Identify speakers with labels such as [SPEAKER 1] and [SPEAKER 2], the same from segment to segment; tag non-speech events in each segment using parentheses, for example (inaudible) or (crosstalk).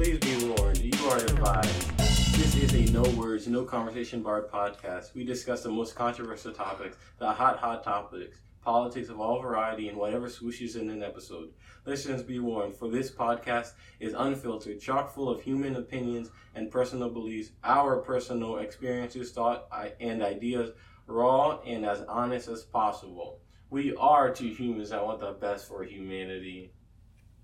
[SPEAKER 1] Please be warned, you are advised. This is a no words, no conversation barred podcast. We discuss the most controversial topics, the hot, hot topics, politics of all variety, and whatever swooshes in an episode. Listeners, be warned, for this podcast is unfiltered, chock full of human opinions and personal beliefs, our personal experiences, thought, and ideas, raw and as honest as possible. We are two humans that want the best for humanity.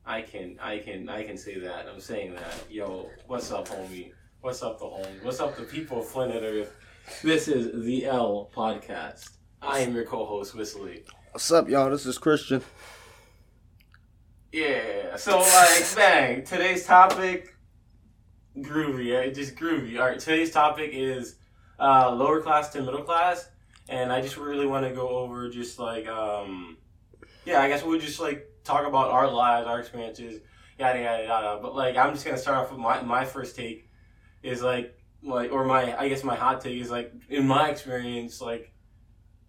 [SPEAKER 1] I can, I can, I can say that. I'm saying that. Yo, what's up, homie? What's up, the home? What's up, the people of Flint Earth? This is the L Podcast. I am your co-host, Wisly.
[SPEAKER 2] What's up, y'all? This is Christian.
[SPEAKER 1] Yeah. So, like, bang. Today's topic, groovy. Right? Just groovy. All right. Today's topic is uh, lower class to middle class, and I just really want to go over just like, um, yeah. I guess we'll just like talk about our lives, our experiences, yada yada yada. But like, I'm just gonna start off with my my first take is like like or my I guess my hot take is like in my experience like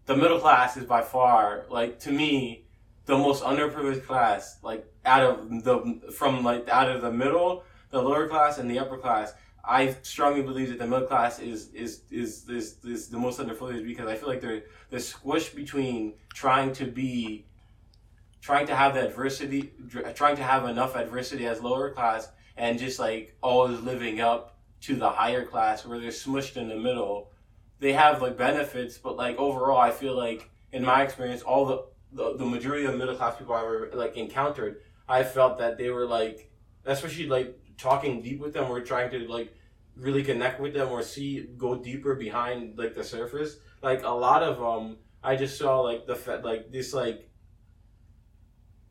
[SPEAKER 1] the middle class is by far like to me the most underprivileged class like out of the from like out of the middle the lower class and the upper class I strongly believe that the middle class is is is is, is the most underprivileged because I feel like they're they're squished between trying to be trying to have the adversity trying to have enough adversity as lower class and just like always living up to the higher class where they're smushed in the middle. They have like benefits, but like overall, I feel like in my experience, all the the, the majority of middle class people I ever like encountered, I felt that they were like, especially like talking deep with them or trying to like really connect with them or see go deeper behind like the surface. Like a lot of um, I just saw like the like this like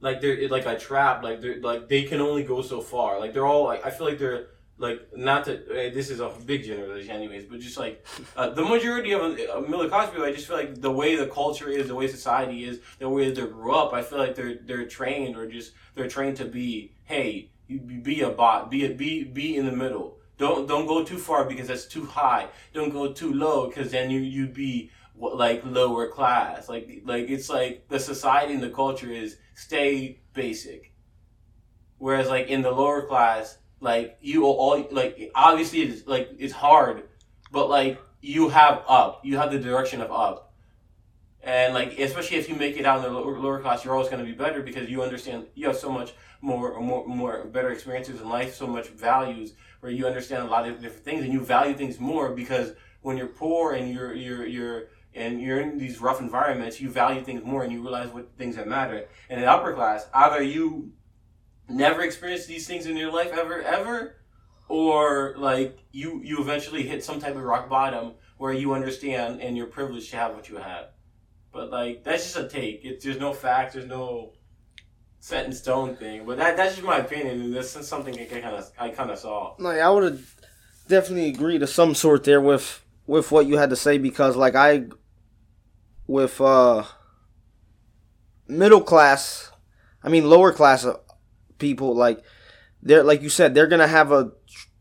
[SPEAKER 1] like they're like a trap. Like they're like they can only go so far. Like they're all like I feel like they're like not to uh, this is a big generalization anyways but just like uh, the majority of uh, class people i just feel like the way the culture is the way society is the way they grew up i feel like they're they're trained or just they're trained to be hey be a bot be a be be in the middle don't don't go too far because that's too high don't go too low because then you you'd be like lower class. Like like it's like the society and the culture is stay basic. Whereas like in the lower class like you all like obviously it's like it's hard, but like you have up, you have the direction of up, and like especially if you make it out in the lower, lower class, you're always going to be better because you understand you have so much more more more better experiences in life, so much values where you understand a lot of different things and you value things more because when you're poor and you're you're you're and you're in these rough environments, you value things more and you realize what things that matter. And in upper class, either you never experienced these things in your life ever ever or like you you eventually hit some type of rock bottom where you understand and you're privileged to have what you have. But like that's just a take. It's there's no facts there's no set in stone thing. But that that's just my opinion and this is something i kind of i kind of saw
[SPEAKER 2] like i would definitely agree to some sort there with with what you had to say because like i with uh middle class i mean lower class people like they're like you said they're gonna have a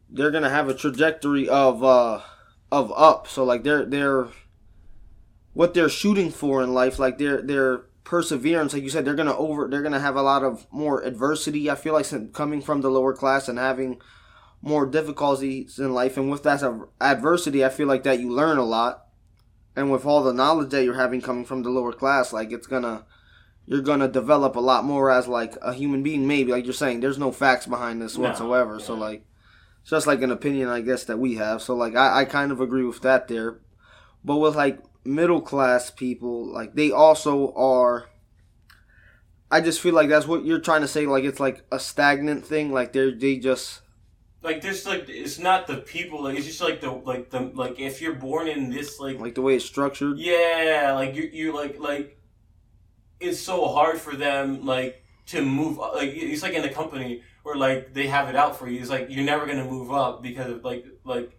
[SPEAKER 2] they're gonna have a trajectory of uh of up. So like they're they're what they're shooting for in life like their their perseverance like you said they're gonna over they're gonna have a lot of more adversity i feel like coming from the lower class and having more difficulties in life. And with that adversity i feel like that you learn a lot and with all the knowledge that you're having coming from the lower class like it's gonna you're gonna develop a lot more as like a human being. Maybe like you're saying, there's no facts behind this no, whatsoever. Yeah. So like, it's just like an opinion, I guess that we have. So like, I, I kind of agree with that there. But with like middle class people, like they also are. I just feel like that's what you're trying to say. Like it's like a stagnant thing. Like they're they just
[SPEAKER 1] like there's like it's not the people like it's just like the like the like if you're born in this like
[SPEAKER 2] like the way it's structured?
[SPEAKER 1] Yeah like you you like like it's so hard for them like to move like it's like in a company where like they have it out for you. It's like you're never gonna move up because of like like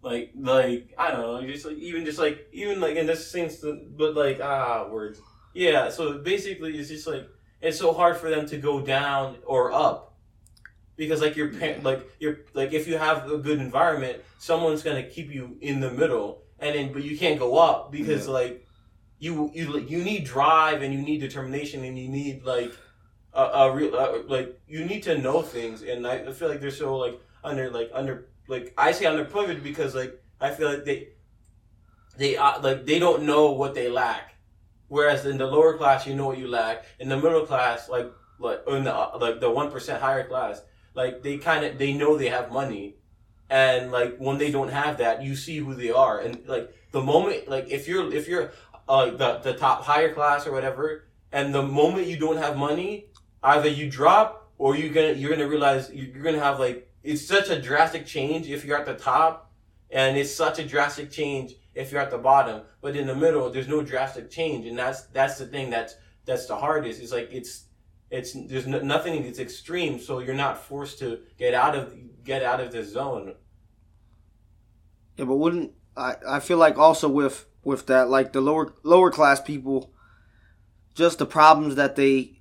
[SPEAKER 1] like like I don't know just like even just like even like in this sense but like ah words. Yeah so basically it's just like it's so hard for them to go down or up because like your parent like you're like if you have a good environment someone's gonna keep you in the middle and then but you can't go up because yeah. like you you you need drive and you need determination and you need like a, a real uh, like you need to know things and I I feel like they're so like under like under like I say underprivileged because like I feel like they they uh, like they don't know what they lack, whereas in the lower class you know what you lack. In the middle class, like like in the uh, like the one percent higher class, like they kind of they know they have money, and like when they don't have that, you see who they are, and like the moment like if you're if you're uh, the the top higher class or whatever, and the moment you don't have money, either you drop or you're gonna you're gonna realize you're gonna have like it's such a drastic change if you're at the top, and it's such a drastic change if you're at the bottom. But in the middle, there's no drastic change, and that's that's the thing that's that's the hardest. It's like it's it's there's no, nothing that's extreme, so you're not forced to get out of get out of this zone.
[SPEAKER 2] Yeah, but wouldn't I? I feel like also with with that, like the lower lower class people, just the problems that they.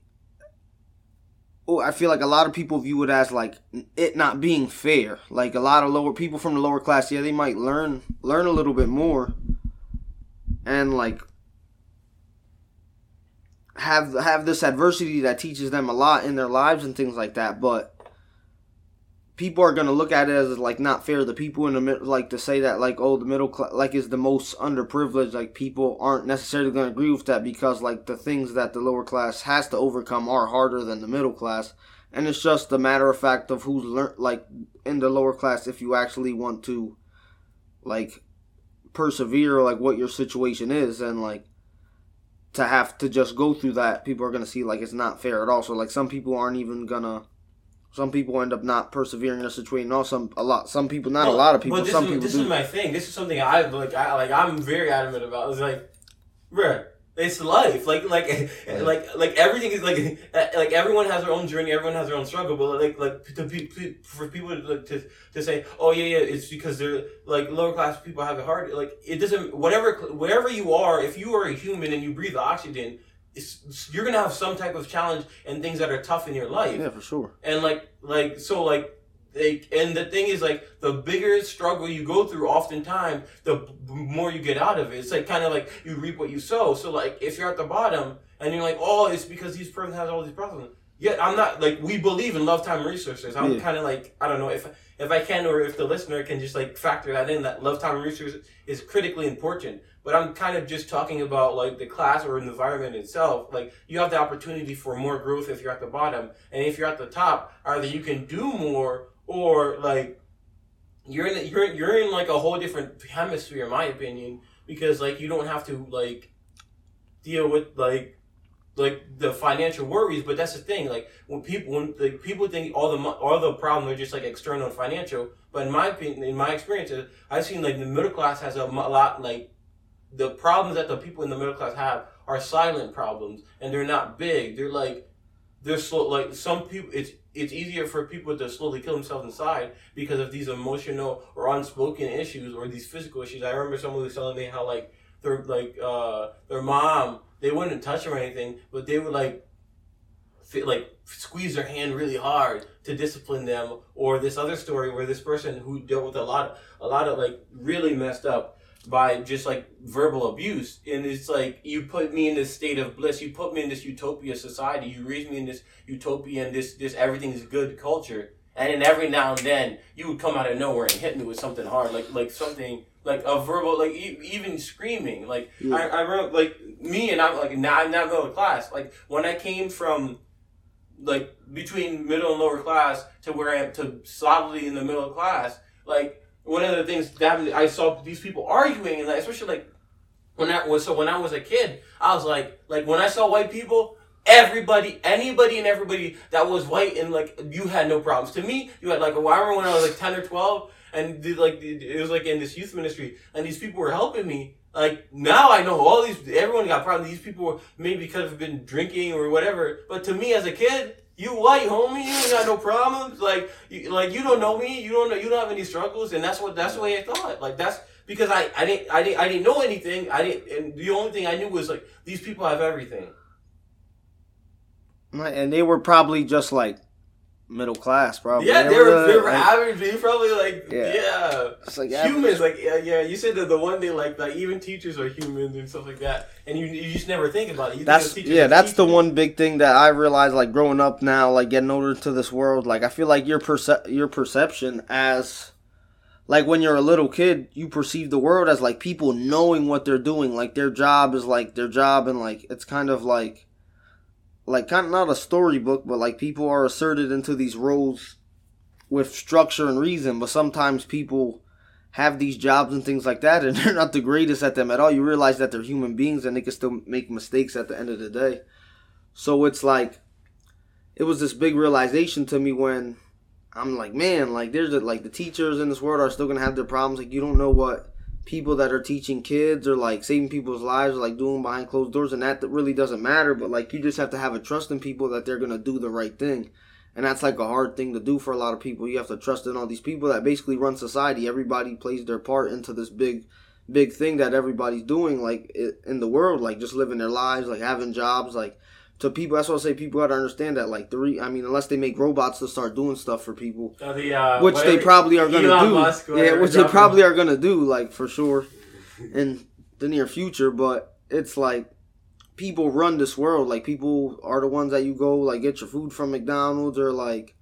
[SPEAKER 2] Oh, I feel like a lot of people view it as like it not being fair. Like a lot of lower people from the lower class, yeah, they might learn learn a little bit more, and like have have this adversity that teaches them a lot in their lives and things like that. But people are gonna look at it as like not fair. The people in the middle, like to say that like oh the middle class like is the most underprivileged. Like people aren't necessarily gonna agree with that because like the things that the lower class has to overcome are harder than the middle class, and it's just a matter of fact of who's learned like in the lower class if you actually want to like persevere like what your situation is and like to have to just go through that people are going to see like it's not fair at all so like some people aren't even gonna some people end up not persevering in a situation. No, some a lot. Some people, not well, a lot of people. but some
[SPEAKER 1] is,
[SPEAKER 2] people.
[SPEAKER 1] This
[SPEAKER 2] do.
[SPEAKER 1] is my thing. This is something I like. I like. I'm very adamant about. It's like, bruh, it's life. Like, like, like, like everything is like, like everyone has their own journey. Everyone has their own struggle. But like, like to, for people to, like, to to say, oh yeah, yeah, it's because they're like lower class people have it hard. Like, it doesn't. Whatever, wherever you are, if you are a human and you breathe oxygen, you're gonna have some type of challenge and things that are tough in your life.
[SPEAKER 2] Yeah, for sure.
[SPEAKER 1] And like, like so, like, like, and the thing is, like, the bigger struggle you go through, oftentimes, the more you get out of it. It's like kind of like you reap what you sow. So, like, if you're at the bottom and you're like, oh, it's because these person has all these problems. Yeah, I'm not like we believe in love time resources. I'm yeah. kind of like I don't know if if I can or if the listener can just like factor that in that love time resources is critically important but I'm kind of just talking about like the class or environment itself. Like you have the opportunity for more growth if you're at the bottom, and if you're at the top, either you can do more or like you're in you're you're in like a whole different hemisphere, in my opinion, because like you don't have to like deal with like like the financial worries. But that's the thing, like when people when like people think all the all the problem are just like external and financial. But in my opinion, in my experiences, uh, I've seen like the middle class has a lot like the problems that the people in the middle class have are silent problems and they're not big. They're like they're slow like some people it's it's easier for people to slowly kill themselves inside because of these emotional or unspoken issues or these physical issues. I remember someone was telling me how like their like uh their mom they wouldn't touch them or anything, but they would like fit, like squeeze their hand really hard to discipline them. Or this other story where this person who dealt with a lot a lot of like really messed up by just like verbal abuse. And it's like you put me in this state of bliss. You put me in this utopia society. You raise me in this utopia and this this everything is good culture. And then every now and then you would come out of nowhere and hit me with something hard, like like something like a verbal, like e- even screaming. Like yeah. I, I remember, like me and I'm like now I'm not middle class. Like when I came from like between middle and lower class to where I am to solidly in the middle class, like one of the things that I saw these people arguing, and especially like when I was so when I was a kid, I was like like when I saw white people, everybody, anybody, and everybody that was white and like you had no problems. To me, you had like I remember when I was like ten or twelve, and like it was like in this youth ministry, and these people were helping me. Like now I know all these everyone got problems. These people were maybe because of been drinking or whatever. But to me as a kid, you white homie, you ain't got no problems. Like, you, like you don't know me, you don't know, you don't have any struggles, and that's what that's the way I thought. Like that's because I, I didn't I didn't I didn't know anything. I didn't, and the only thing I knew was like these people have everything.
[SPEAKER 2] And they were probably just like middle class, probably.
[SPEAKER 1] Yeah, they were, they were
[SPEAKER 2] like,
[SPEAKER 1] average. They probably like
[SPEAKER 2] Yeah.
[SPEAKER 1] yeah,
[SPEAKER 2] It's like
[SPEAKER 1] humans. Like yeah, yeah. You said that the one day like like even teachers are humans and stuff like that, and you you just never think about it. You
[SPEAKER 2] That's yeah. That's the one big thing that I realized, like growing up now, like getting older to this world. Like I feel like your perce- your perception as, like when you're a little kid, you perceive the world as like people knowing what they're doing. Like their job is like their job, and like it's kind of like, like kind of not a storybook, but like people are asserted into these roles with structure and reason. But sometimes people have these jobs and things like that, (laughs) and they're not the greatest at them at all. You realize that they're human beings and they can still make mistakes at the end of the day. So it's like, it was this big realization to me when I'm like, man, like there's a, like the teachers in this world are still gonna have their problems. Like you don't know what people that are teaching kids or like saving people's lives, or like doing behind closed doors, and that really doesn't matter. But like you just have to have a trust in people that they're gonna do the right thing. And that's like a hard thing to do for a lot of people. You have to trust in all these people that basically run society. Everybody plays their part into this big, big thing that everybody's doing, like in the world, like just living their lives, like having jobs, like to people. That's what I say. People got to understand that, like three, I mean, unless they make robots to start doing stuff for people,
[SPEAKER 1] Uh, the, uh,
[SPEAKER 2] which they probably are gonna
[SPEAKER 1] Elon
[SPEAKER 2] do.
[SPEAKER 1] Musk,
[SPEAKER 2] yeah, which they probably are gonna do, like for sure, in the near future. But it's like people run this world. Like people are the ones that you go like get your food from McDonald's or like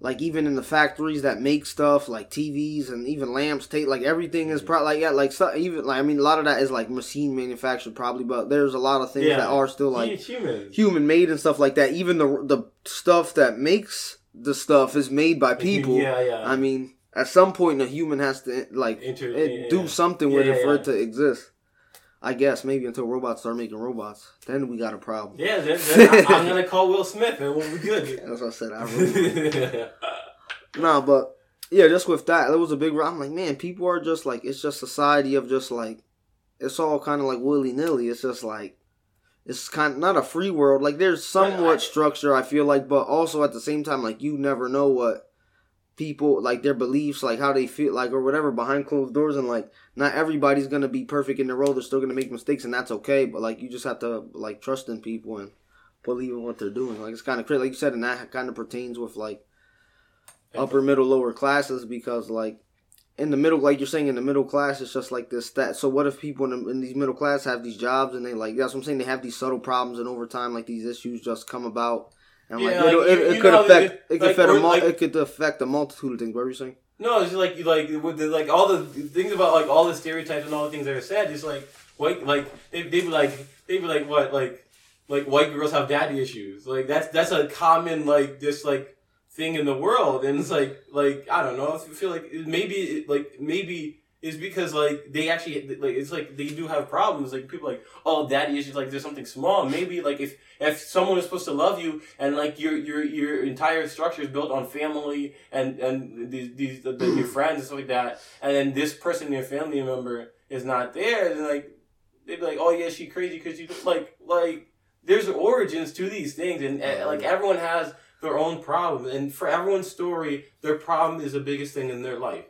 [SPEAKER 2] like even in the factories that make stuff like TVs and even lamps take like everything is probably like yeah like so, even like I mean a lot of that is like machine manufactured probably but there's a lot of things
[SPEAKER 1] Yeah.
[SPEAKER 2] that are still like
[SPEAKER 1] Huge humans.
[SPEAKER 2] human made and stuff like that even the the stuff that makes the stuff is made by people
[SPEAKER 1] Yeah, yeah.
[SPEAKER 2] I mean at some point a human has to like
[SPEAKER 1] Inter- eh,
[SPEAKER 2] it,
[SPEAKER 1] yeah,
[SPEAKER 2] do something with it for it to exist I guess maybe until robots start making robots then we got a problem
[SPEAKER 1] Yeah, then, (laughs) then I, I'm gonna call Will Smith and we'll be good. (laughs)
[SPEAKER 2] that's what I said I really (laughs) No, but yeah, just with that, it was a big. I'm like, man, people are just like, it's just society of just like, it's all kind of like willy nilly. It's just like, it's kind of not a free world. Like there's somewhat
[SPEAKER 1] I-
[SPEAKER 2] structure, I feel like, but also at the same time, like you never know what people like their beliefs, like how they feel, like or whatever behind closed doors, and like not everybody's gonna be perfect in their role. They're still gonna make mistakes, and that's okay. But like you just have to like trust in people and believe in what they're doing. Like it's kind of crazy, like you said, and that kind of pertains with like upper middle lower classes because like in the middle like you're saying in the middle class it's just like this that so what if people in, the, in these middle class have these jobs and they like that's what i'm saying they have these subtle problems and over time like these issues just come about and like,
[SPEAKER 1] Yeah,
[SPEAKER 2] it,
[SPEAKER 1] like,
[SPEAKER 2] it,
[SPEAKER 1] you-
[SPEAKER 2] it
[SPEAKER 1] you
[SPEAKER 2] could affect it could
[SPEAKER 1] like,
[SPEAKER 2] affect a mul- it could affect a multitude of things what were you saying
[SPEAKER 1] No, it's like like with the, like all the things about like all the stereotypes and all the things that are said. It's like white like they they be like they be like what like like white girls have daddy issues. Like that's that's a common like just like thing in the world, and it's like like I don't know. I feel like maybe it, like maybe. It's because like they actually like it's like they do have problems like people like oh daddy issues like there's something small maybe like if if someone is supposed to love you and like your your your entire structure is built on family and and these these the, the, your friends and stuff like that and then this person your family member is not there then like they'd be like oh yeah she crazy because you like like there's origins to these things and uh, like everyone has their own problem and for everyone's story their problem is the biggest thing in their life.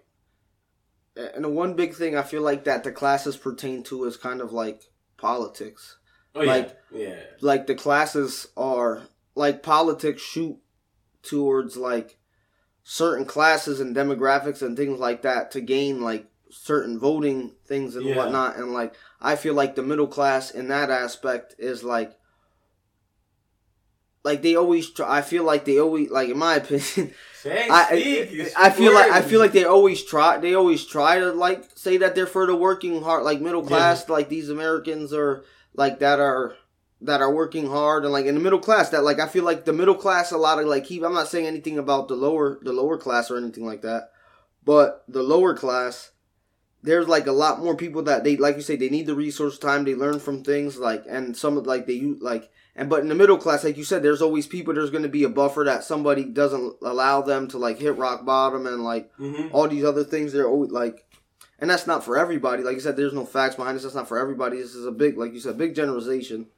[SPEAKER 2] And the one big thing i feel like that the classes pertain to is kind of like politics
[SPEAKER 1] oh
[SPEAKER 2] Like-
[SPEAKER 1] yeah. yeah
[SPEAKER 2] like the classes are like politics shoot towards like certain classes and demographics and things like that to gain like certain voting things and
[SPEAKER 1] Yeah.
[SPEAKER 2] whatnot. And like i feel like the middle class in that aspect is like like they always try i feel like they always like in my (laughs) opinion
[SPEAKER 1] Say,
[SPEAKER 2] I, I, I feel like I feel like they always try they always try to like say that they're for the working hard like middle class like these Americans are like that are that are working hard and like in the middle class that like I feel like the middle class a lot of like keep I'm not saying anything about the lower the lower class or anything like that but the lower class there's like a lot more people that they like you say they need the resource time they learn from things like and some of like they use like and but in the middle class like you said there's always people there's going to be a buffer that somebody doesn't allow them to like hit rock bottom and like
[SPEAKER 1] Mhm.
[SPEAKER 2] all these other things they're always like and that's not for everybody. Like you said there's no facts behind this. That's not for everybody. This is a big like you said big generalization.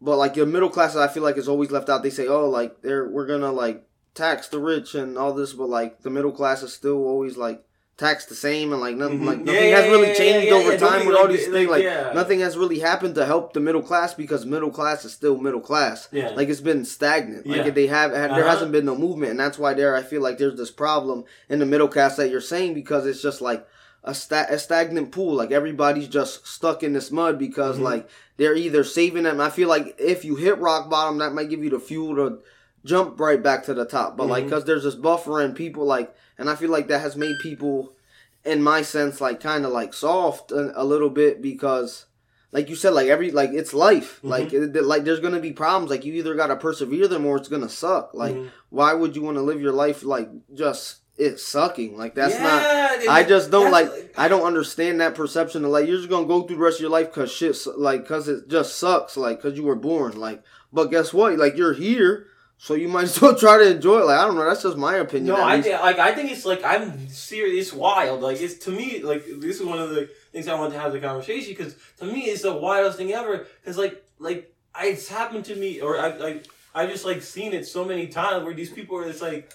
[SPEAKER 2] But like your middle class i feel like is always left out. They say oh like they're we're gonna like tax the rich and all this. But like the middle class is still always like taxed the same and like nothing
[SPEAKER 1] Mhm.
[SPEAKER 2] like nothing
[SPEAKER 1] yeah,
[SPEAKER 2] has really
[SPEAKER 1] yeah,
[SPEAKER 2] changed over time with all these
[SPEAKER 1] like,
[SPEAKER 2] things. Like nothing has really happened to help the middle class because middle class is still middle class.
[SPEAKER 1] Yeah.
[SPEAKER 2] Like it's been stagnant.
[SPEAKER 1] Yeah.
[SPEAKER 2] Like they have there
[SPEAKER 1] Uh-huh.
[SPEAKER 2] hasn't been no movement, and that's why there I feel like there's this problem in the middle class that you're saying because it's just like a, sta- a stagnant pool. Like everybody's just stuck in this mud because
[SPEAKER 1] Mhm.
[SPEAKER 2] like they're either saving them. I feel like if you hit rock bottom, that might give you the fuel to jump right back to the top. But like
[SPEAKER 1] Mhm.
[SPEAKER 2] because there's this buffer and people like, and I feel like that has made people, in my sense, like kind of like soft a, a little bit because. Like you said, like every like it's life.
[SPEAKER 1] Mhm.
[SPEAKER 2] Like it, like there's gonna be problems. Like you either gotta persevere them or it's gonna suck. Like
[SPEAKER 1] Mhm.
[SPEAKER 2] why would you want to live your life like just it sucking? Like that's not.
[SPEAKER 1] Yeah, it-
[SPEAKER 2] I just don't
[SPEAKER 1] that's
[SPEAKER 2] like. I don't understand that perception of like you're just gonna go through the rest of your life because shit like because it just sucks like because you were born like. But guess what? Like you're here, so you might as well (laughs) try to enjoy it. Like I don't know. That's just my opinion.
[SPEAKER 1] No, I think like I think it's like I'm serious. It's wild. Like it's to me like this is one of the things I want to have the conversation because to me it's the wildest thing ever. Because like like it's happened to me or I like I just like seen it so many times where these people are just like.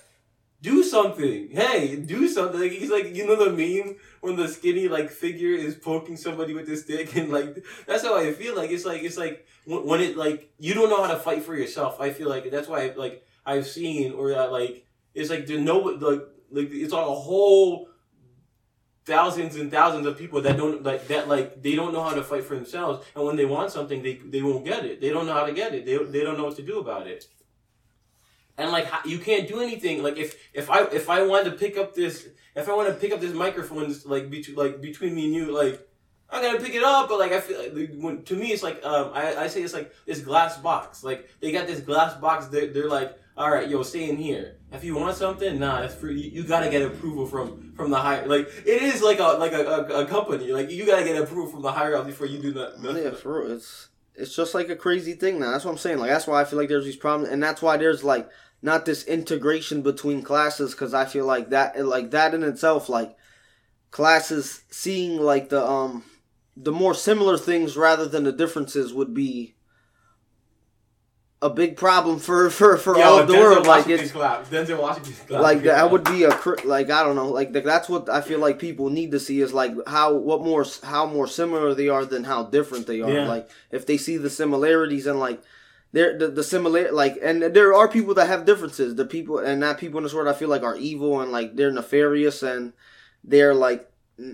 [SPEAKER 1] Do something. Hey, do something. Like he's like, you know the meme when the skinny like figure is poking somebody with his stick, and like that's how I feel. Like it's like it's like when it like you don't know how to fight for yourself. I feel like that's why like I've seen or that like it's like to know like like it's on a whole thousands and thousands of people that don't like that like they don't know how to fight for themselves and when they want something they they won't get it they don't know how to get it they, they don't know what to do about it and like you can't do anything like if if i if i wanted to pick up this if i want to pick up this microphone like between like between me and you like I'm gonna pick it up, but like I feel like when, to me it's like um I, I say it's like this glass box. Like they got this glass box. They're, they're like, all right, yo, stay in here. If you want something, nah, that's free. You, you gotta get approval from from the higher. Like it is like a like a, a, a company. Like you gotta get approval from the higher up before you do that.
[SPEAKER 2] Yeah, for real. It's it's just like a crazy thing now. That's what I'm saying. Like that's why I feel like there's these problems, and that's why there's like not this integration between classes because I feel like that like that in itself like classes seeing like the um the more similar things rather than the differences would be a big problem for for for
[SPEAKER 1] Yo,
[SPEAKER 2] all of the
[SPEAKER 1] Denzel
[SPEAKER 2] world. Like it's
[SPEAKER 1] clap. Denzel Washington's clap.
[SPEAKER 2] like
[SPEAKER 1] Yeah.
[SPEAKER 2] that would be a like I don't know like that's what I feel like people need to see is like how what more how more similar they are than how different they are.
[SPEAKER 1] Yeah.
[SPEAKER 2] Like if they see the similarities and like there the, the similar like and there are people that have differences. The people and not people in this world I feel like are evil and like they're nefarious and they're like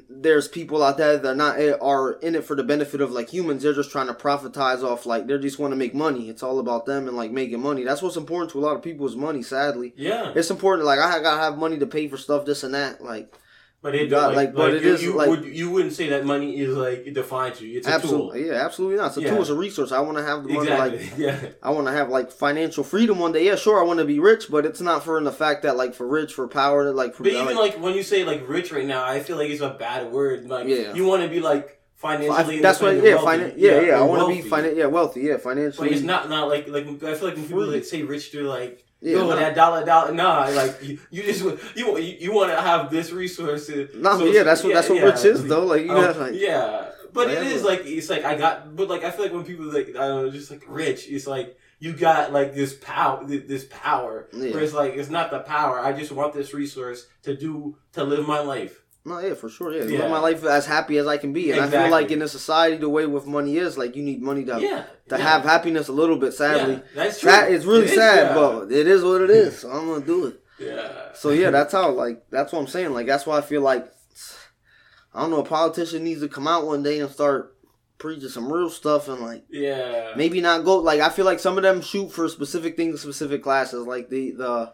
[SPEAKER 2] there's people out there that are not eh, are in it for the benefit of like humans. They're just trying to profitize off like they just want to make money. It's all about them and like making money. That's what's important to a lot of people is money. Sadly,
[SPEAKER 1] yeah,
[SPEAKER 2] it's important. Like I gotta have money to pay for stuff, this and that. Like
[SPEAKER 1] but it
[SPEAKER 2] God,
[SPEAKER 1] like,
[SPEAKER 2] like, but
[SPEAKER 1] like,
[SPEAKER 2] it
[SPEAKER 1] you,
[SPEAKER 2] is,
[SPEAKER 1] you
[SPEAKER 2] like-
[SPEAKER 1] would you wouldn't say that money is like it defines you. It's a
[SPEAKER 2] absolutely,
[SPEAKER 1] tool.
[SPEAKER 2] yeah, absolutely not. It's a
[SPEAKER 1] Yeah.
[SPEAKER 2] tool. It's a resource. I want to have the money.
[SPEAKER 1] Exactly.
[SPEAKER 2] Like (laughs)
[SPEAKER 1] yeah.
[SPEAKER 2] I want to have like financial freedom one day. Yeah, sure, I want to be rich, but it's not for in the fact that like for rich, for power, like for
[SPEAKER 1] But even
[SPEAKER 2] like,
[SPEAKER 1] when you say like rich right now, I feel like it's a bad word. Like
[SPEAKER 2] Yeah.
[SPEAKER 1] you want to be like financially.
[SPEAKER 2] I- that's what. Yeah, finan- yeah, yeah. I want to be finan- Yeah, wealthy. Yeah, financially.
[SPEAKER 1] it's not not like like I feel like when people like, say rich, they're like.
[SPEAKER 2] Yeah, no.
[SPEAKER 1] that dollar, dollar, nah. Like you, you just you you, you want to have this resource.
[SPEAKER 2] No,
[SPEAKER 1] so-
[SPEAKER 2] yeah, that's what that's what
[SPEAKER 1] yeah,
[SPEAKER 2] rich is though. Like you um,
[SPEAKER 1] Oh,
[SPEAKER 2] got like
[SPEAKER 1] yeah, but it
[SPEAKER 2] Whatever.
[SPEAKER 1] is like it's like I got, but like I feel like when people like I don't know, just like rich, it's like you got like this power, this power.
[SPEAKER 2] Yeah.
[SPEAKER 1] Where it's like it's not the power. I just want this resource to do to live my life.
[SPEAKER 2] No, yeah, for sure. Yeah,
[SPEAKER 1] Yeah.
[SPEAKER 2] live my life as happy as I can be, and I feel like in a society, the way with money is like you need money to
[SPEAKER 1] Yeah,
[SPEAKER 2] to
[SPEAKER 1] yeah.
[SPEAKER 2] have happiness a little bit. Sadly,
[SPEAKER 1] that's true.
[SPEAKER 2] Sad, it's really
[SPEAKER 1] It is,
[SPEAKER 2] sad,
[SPEAKER 1] yeah.
[SPEAKER 2] but it is what it is. So I'm gonna do it.
[SPEAKER 1] yeah.
[SPEAKER 2] So yeah, that's how like that's what I'm saying. Like that's why I feel like I don't know. A politician needs to come out one day and start preaching some real stuff and like
[SPEAKER 1] yeah.
[SPEAKER 2] maybe not go like I feel like some of them shoot for specific things, specific classes, like the the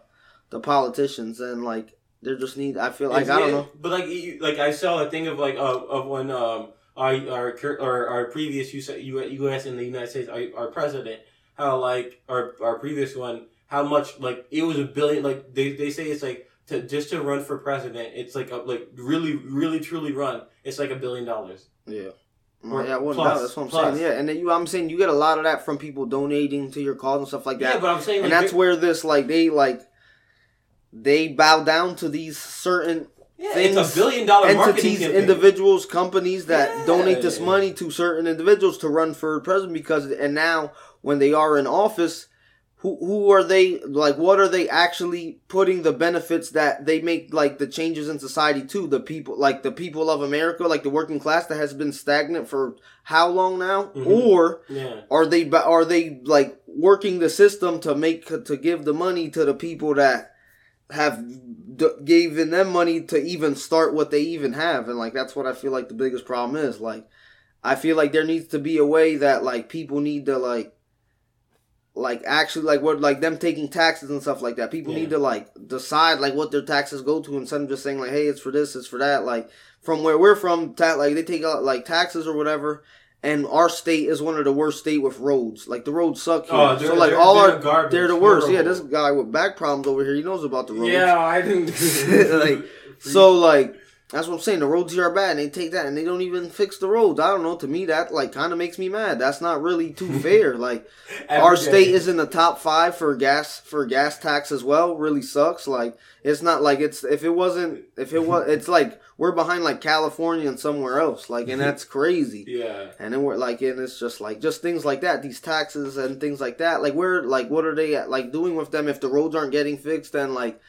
[SPEAKER 2] the politicians and like they just need. I feel like
[SPEAKER 1] It's-
[SPEAKER 2] I don't
[SPEAKER 1] yeah,
[SPEAKER 2] know.
[SPEAKER 1] But like, like I saw a thing of like of, of when um our our our, our previous US, U.S. and the United States our, our president how like our our previous one how much like it was a billion like they they say it's like to just to run for president it's like a, like really really truly run it's like a billion dollars.
[SPEAKER 2] Yeah.
[SPEAKER 1] Or
[SPEAKER 2] yeah, well,
[SPEAKER 1] plus-
[SPEAKER 2] no, that's what I'm
[SPEAKER 1] plus.
[SPEAKER 2] saying. Yeah, and then you, I'm saying you get a lot of that from people donating to your cause and stuff like that.
[SPEAKER 1] Yeah, but I'm saying
[SPEAKER 2] and
[SPEAKER 1] like,
[SPEAKER 2] that's where this like they like they bow down to these certain
[SPEAKER 1] yeah,
[SPEAKER 2] things,
[SPEAKER 1] it's a billion dollar
[SPEAKER 2] entities, individuals, companies that
[SPEAKER 1] Yeah.
[SPEAKER 2] donate this money to certain individuals to run for president because and now when they are in office, who who are they like what are they actually putting the benefits that they make like the changes in society to the people like the people of America like the working class that has been stagnant for how long now
[SPEAKER 1] Mhm.
[SPEAKER 2] or
[SPEAKER 1] Yeah.
[SPEAKER 2] are they are they like working the system to make to give the money to the people that have d- given them money to even start what they even have and like that's what I feel like the biggest problem is like I feel like there needs to be a way that like people need to like like actually like what like them taking taxes and stuff like that. People
[SPEAKER 1] Yeah.
[SPEAKER 2] need to like decide like what their taxes go to instead of just saying like, hey, it's for this, it's for that. Like from where we're from, ta- like they take out like taxes or whatever. And our state is one of the worst state with roads. Like the roads suck here.
[SPEAKER 1] Oh,
[SPEAKER 2] so like all our
[SPEAKER 1] garbage.
[SPEAKER 2] they're the worst. Yeah, this guy with back problems over here, he knows about the roads.
[SPEAKER 1] Yeah, I didn't. (laughs)
[SPEAKER 2] Like, So like that's what I'm saying. The roads here are bad, and they take that and they don't even fix the roads. I don't know. To me, that like kind of makes me mad. That's not really too (laughs) fair. Like our state is in the top five for gas for gas tax as well. Really sucks. Like it's not like it's if it wasn't if it was (laughs) it's like we're behind like California and somewhere else. Like and that's (laughs) crazy.
[SPEAKER 1] Yeah.
[SPEAKER 2] And then we're like, and it's just like just things like that, these taxes and things like that. Like we're like, what are they like doing with them if the roads aren't getting fixed? Then like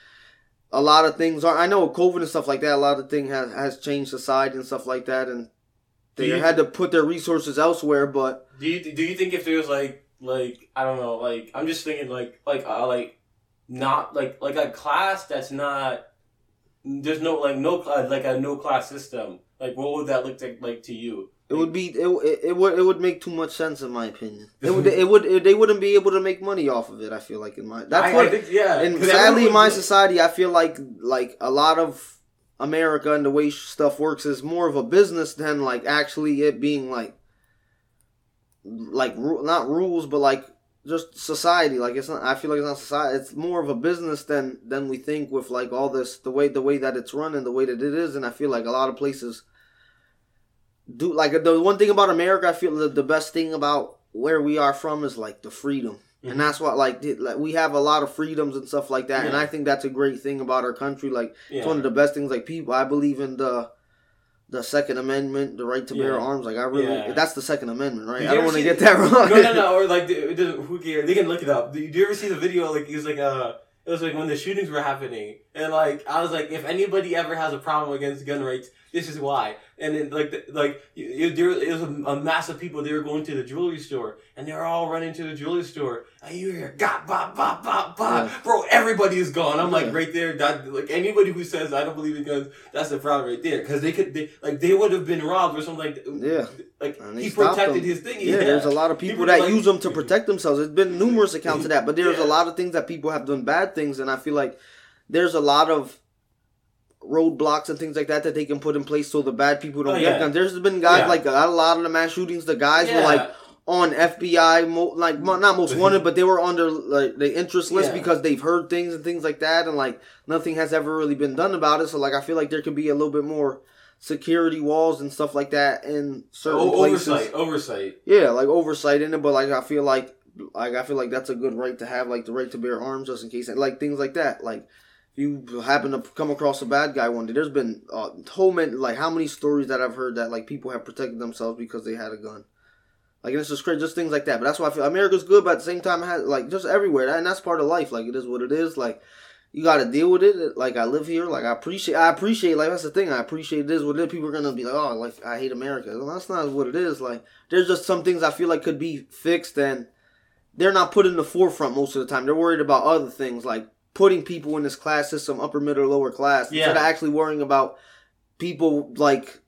[SPEAKER 2] a lot of things are. I know with COVID and stuff like that, a lot of thing has has changed society and stuff like that, and they
[SPEAKER 1] you-
[SPEAKER 2] had to put their resources elsewhere. But
[SPEAKER 1] Do you do you think if there was like like I don't know like I'm just thinking like like uh, like not like like a class that's not there's no like no like a no class system like what would that look like like to you?
[SPEAKER 2] It would be it, it, it would it would make too much sense in my opinion. It would (laughs) it would it, they wouldn't be able to make money off of it. I feel like in my that's
[SPEAKER 1] I,
[SPEAKER 2] what
[SPEAKER 1] I think yeah.
[SPEAKER 2] and sadly in my society i feel like like a lot of america and the way stuff works is more of a business than like actually it being like like not rules but like just society like it's not i feel like it's not society it's more of a business than than we think with like all this the way the way that it's run and the way that it is and i feel like a lot of places do like the one thing about america i feel the, the best thing about where we are from is like the freedom
[SPEAKER 1] Mhm.
[SPEAKER 2] and that's what like, the- like we have a lot of freedoms and stuff like that and i think that's a great thing about our country like
[SPEAKER 1] yeah.
[SPEAKER 2] it's one of the best things like people i believe in the the second amendment the right to bear
[SPEAKER 1] Yeah.
[SPEAKER 2] arms like i really
[SPEAKER 1] Yeah.
[SPEAKER 2] that's the second amendment right i don't want to get that (laughs) wrong
[SPEAKER 1] no, no, no. Or like. Who cares? They can look it up. Do you, do you ever see the video? Like, it was like uh It was like when the shootings were happening, and like I was like, if anybody ever has a problem against gun rights, this is why. And then like the, like there it was a, a mass of people. They were going to the jewelry store, and they were all running to the jewelry store. And you hear got bop bop bop bop,
[SPEAKER 2] Yeah.
[SPEAKER 1] bro. Everybody is gone. I'm like right there. That like anybody who says I don't believe in guns, that's the problem right there. Because they could they, like they would have been robbed or something like
[SPEAKER 2] Yeah.
[SPEAKER 1] Like he protected his thing.
[SPEAKER 2] Yeah, there's a lot of people
[SPEAKER 1] People
[SPEAKER 2] that
[SPEAKER 1] like-
[SPEAKER 2] use them to protect themselves. There's been numerous accounts of that, but there's
[SPEAKER 1] Yeah.
[SPEAKER 2] a lot of things that people have done bad things, and I feel like there's a lot of roadblocks and things like that that they can put in place so the bad people don't
[SPEAKER 1] Oh,
[SPEAKER 2] get
[SPEAKER 1] yeah.
[SPEAKER 2] guns. There's been guys
[SPEAKER 1] Yeah.
[SPEAKER 2] like a lot of the mass shootings. The guys were like on FBI, mo- like not most wanted, but they were on their like the interest list
[SPEAKER 1] Yeah.
[SPEAKER 2] because they've heard things and things like that, and like nothing has ever really been done about it. So like I feel like there could be a little bit more security walls and stuff like that in certain
[SPEAKER 1] O-
[SPEAKER 2] places.
[SPEAKER 1] oversight, oversight.
[SPEAKER 2] Yeah, like oversight in it, but like I feel like like I feel like that's a good right to have, like the right to bear arms just in case, like things like that. Like if you happen to come across a bad guy one day, there's been uh, whole many like how many stories that I've heard that like people have protected themselves because they had a gun. Like it's just crazy, just things like that. But that's why I feel America's good, but at the same time, has like just everywhere, and that's part of life. Like it is what it is. Like you got to deal with it. Like I live here. Like I appreciate. I appreciate. Like that's the thing. I appreciate this. what. People are gonna be like, oh, like I hate America. Well, that's not what it is. Like there's just some things I feel like could be fixed, and they're not put in the forefront most of the time. They're worried about other things, like putting people in this class system, upper middle, lower class,
[SPEAKER 1] Yeah.
[SPEAKER 2] instead of actually worrying about people like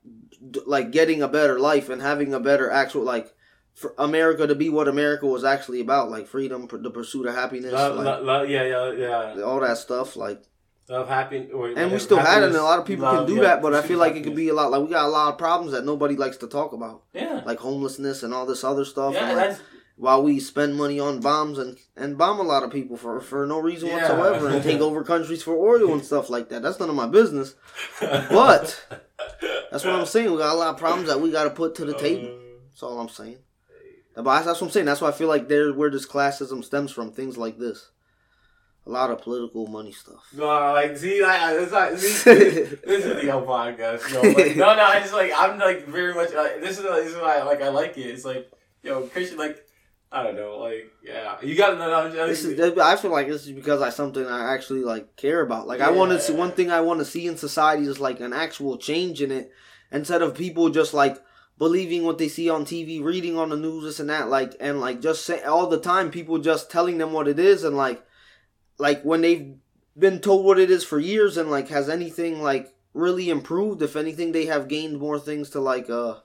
[SPEAKER 2] like getting a better life and having a better actual like for America to be what America was actually about, like freedom, the pursuit of happiness,
[SPEAKER 1] Love,
[SPEAKER 2] like,
[SPEAKER 1] lo- lo- yeah, yeah, yeah.
[SPEAKER 2] all that stuff. Like,
[SPEAKER 1] Love, happy, or,
[SPEAKER 2] and we still had it, and a lot of people
[SPEAKER 1] love,
[SPEAKER 2] can do
[SPEAKER 1] yeah,
[SPEAKER 2] that. But I feel like it could be a lot. Like we got a lot of problems that nobody likes to talk about,
[SPEAKER 1] Yeah.
[SPEAKER 2] like homelessness and all this other stuff.
[SPEAKER 1] Yeah,
[SPEAKER 2] and, like, while we spend money on bombs and and bomb a lot of people for for no reason
[SPEAKER 1] Yeah.
[SPEAKER 2] whatsoever and take over countries for oil and stuff like that. That's none of my business. But that's what I'm saying. We got a lot of problems that we got to put to the table. That's all I'm saying. But that's what I'm saying. That's why I feel like there where this classism stems from. Things like this. A lot of political money stuff.
[SPEAKER 1] No, like, see, like, it's not, see, (laughs) this is the whole podcast. Yo, like, no, no, I just like, I'm like very much. Uh, this is this is why like I like it. It's like, yo, Christian, like, I don't know, like yeah, you got. No,
[SPEAKER 2] this is. I feel like this is because I something I actually like care about. Like yeah. I want to see one thing I want to see in society is like an actual change in it, instead of people just like believing what they see on TV, reading on the news, this and that. Like and like just say all the time, people just telling them what it is, and like like when they've been told what it is for years, and like has anything like really improved? If anything, they have gained more things to like uh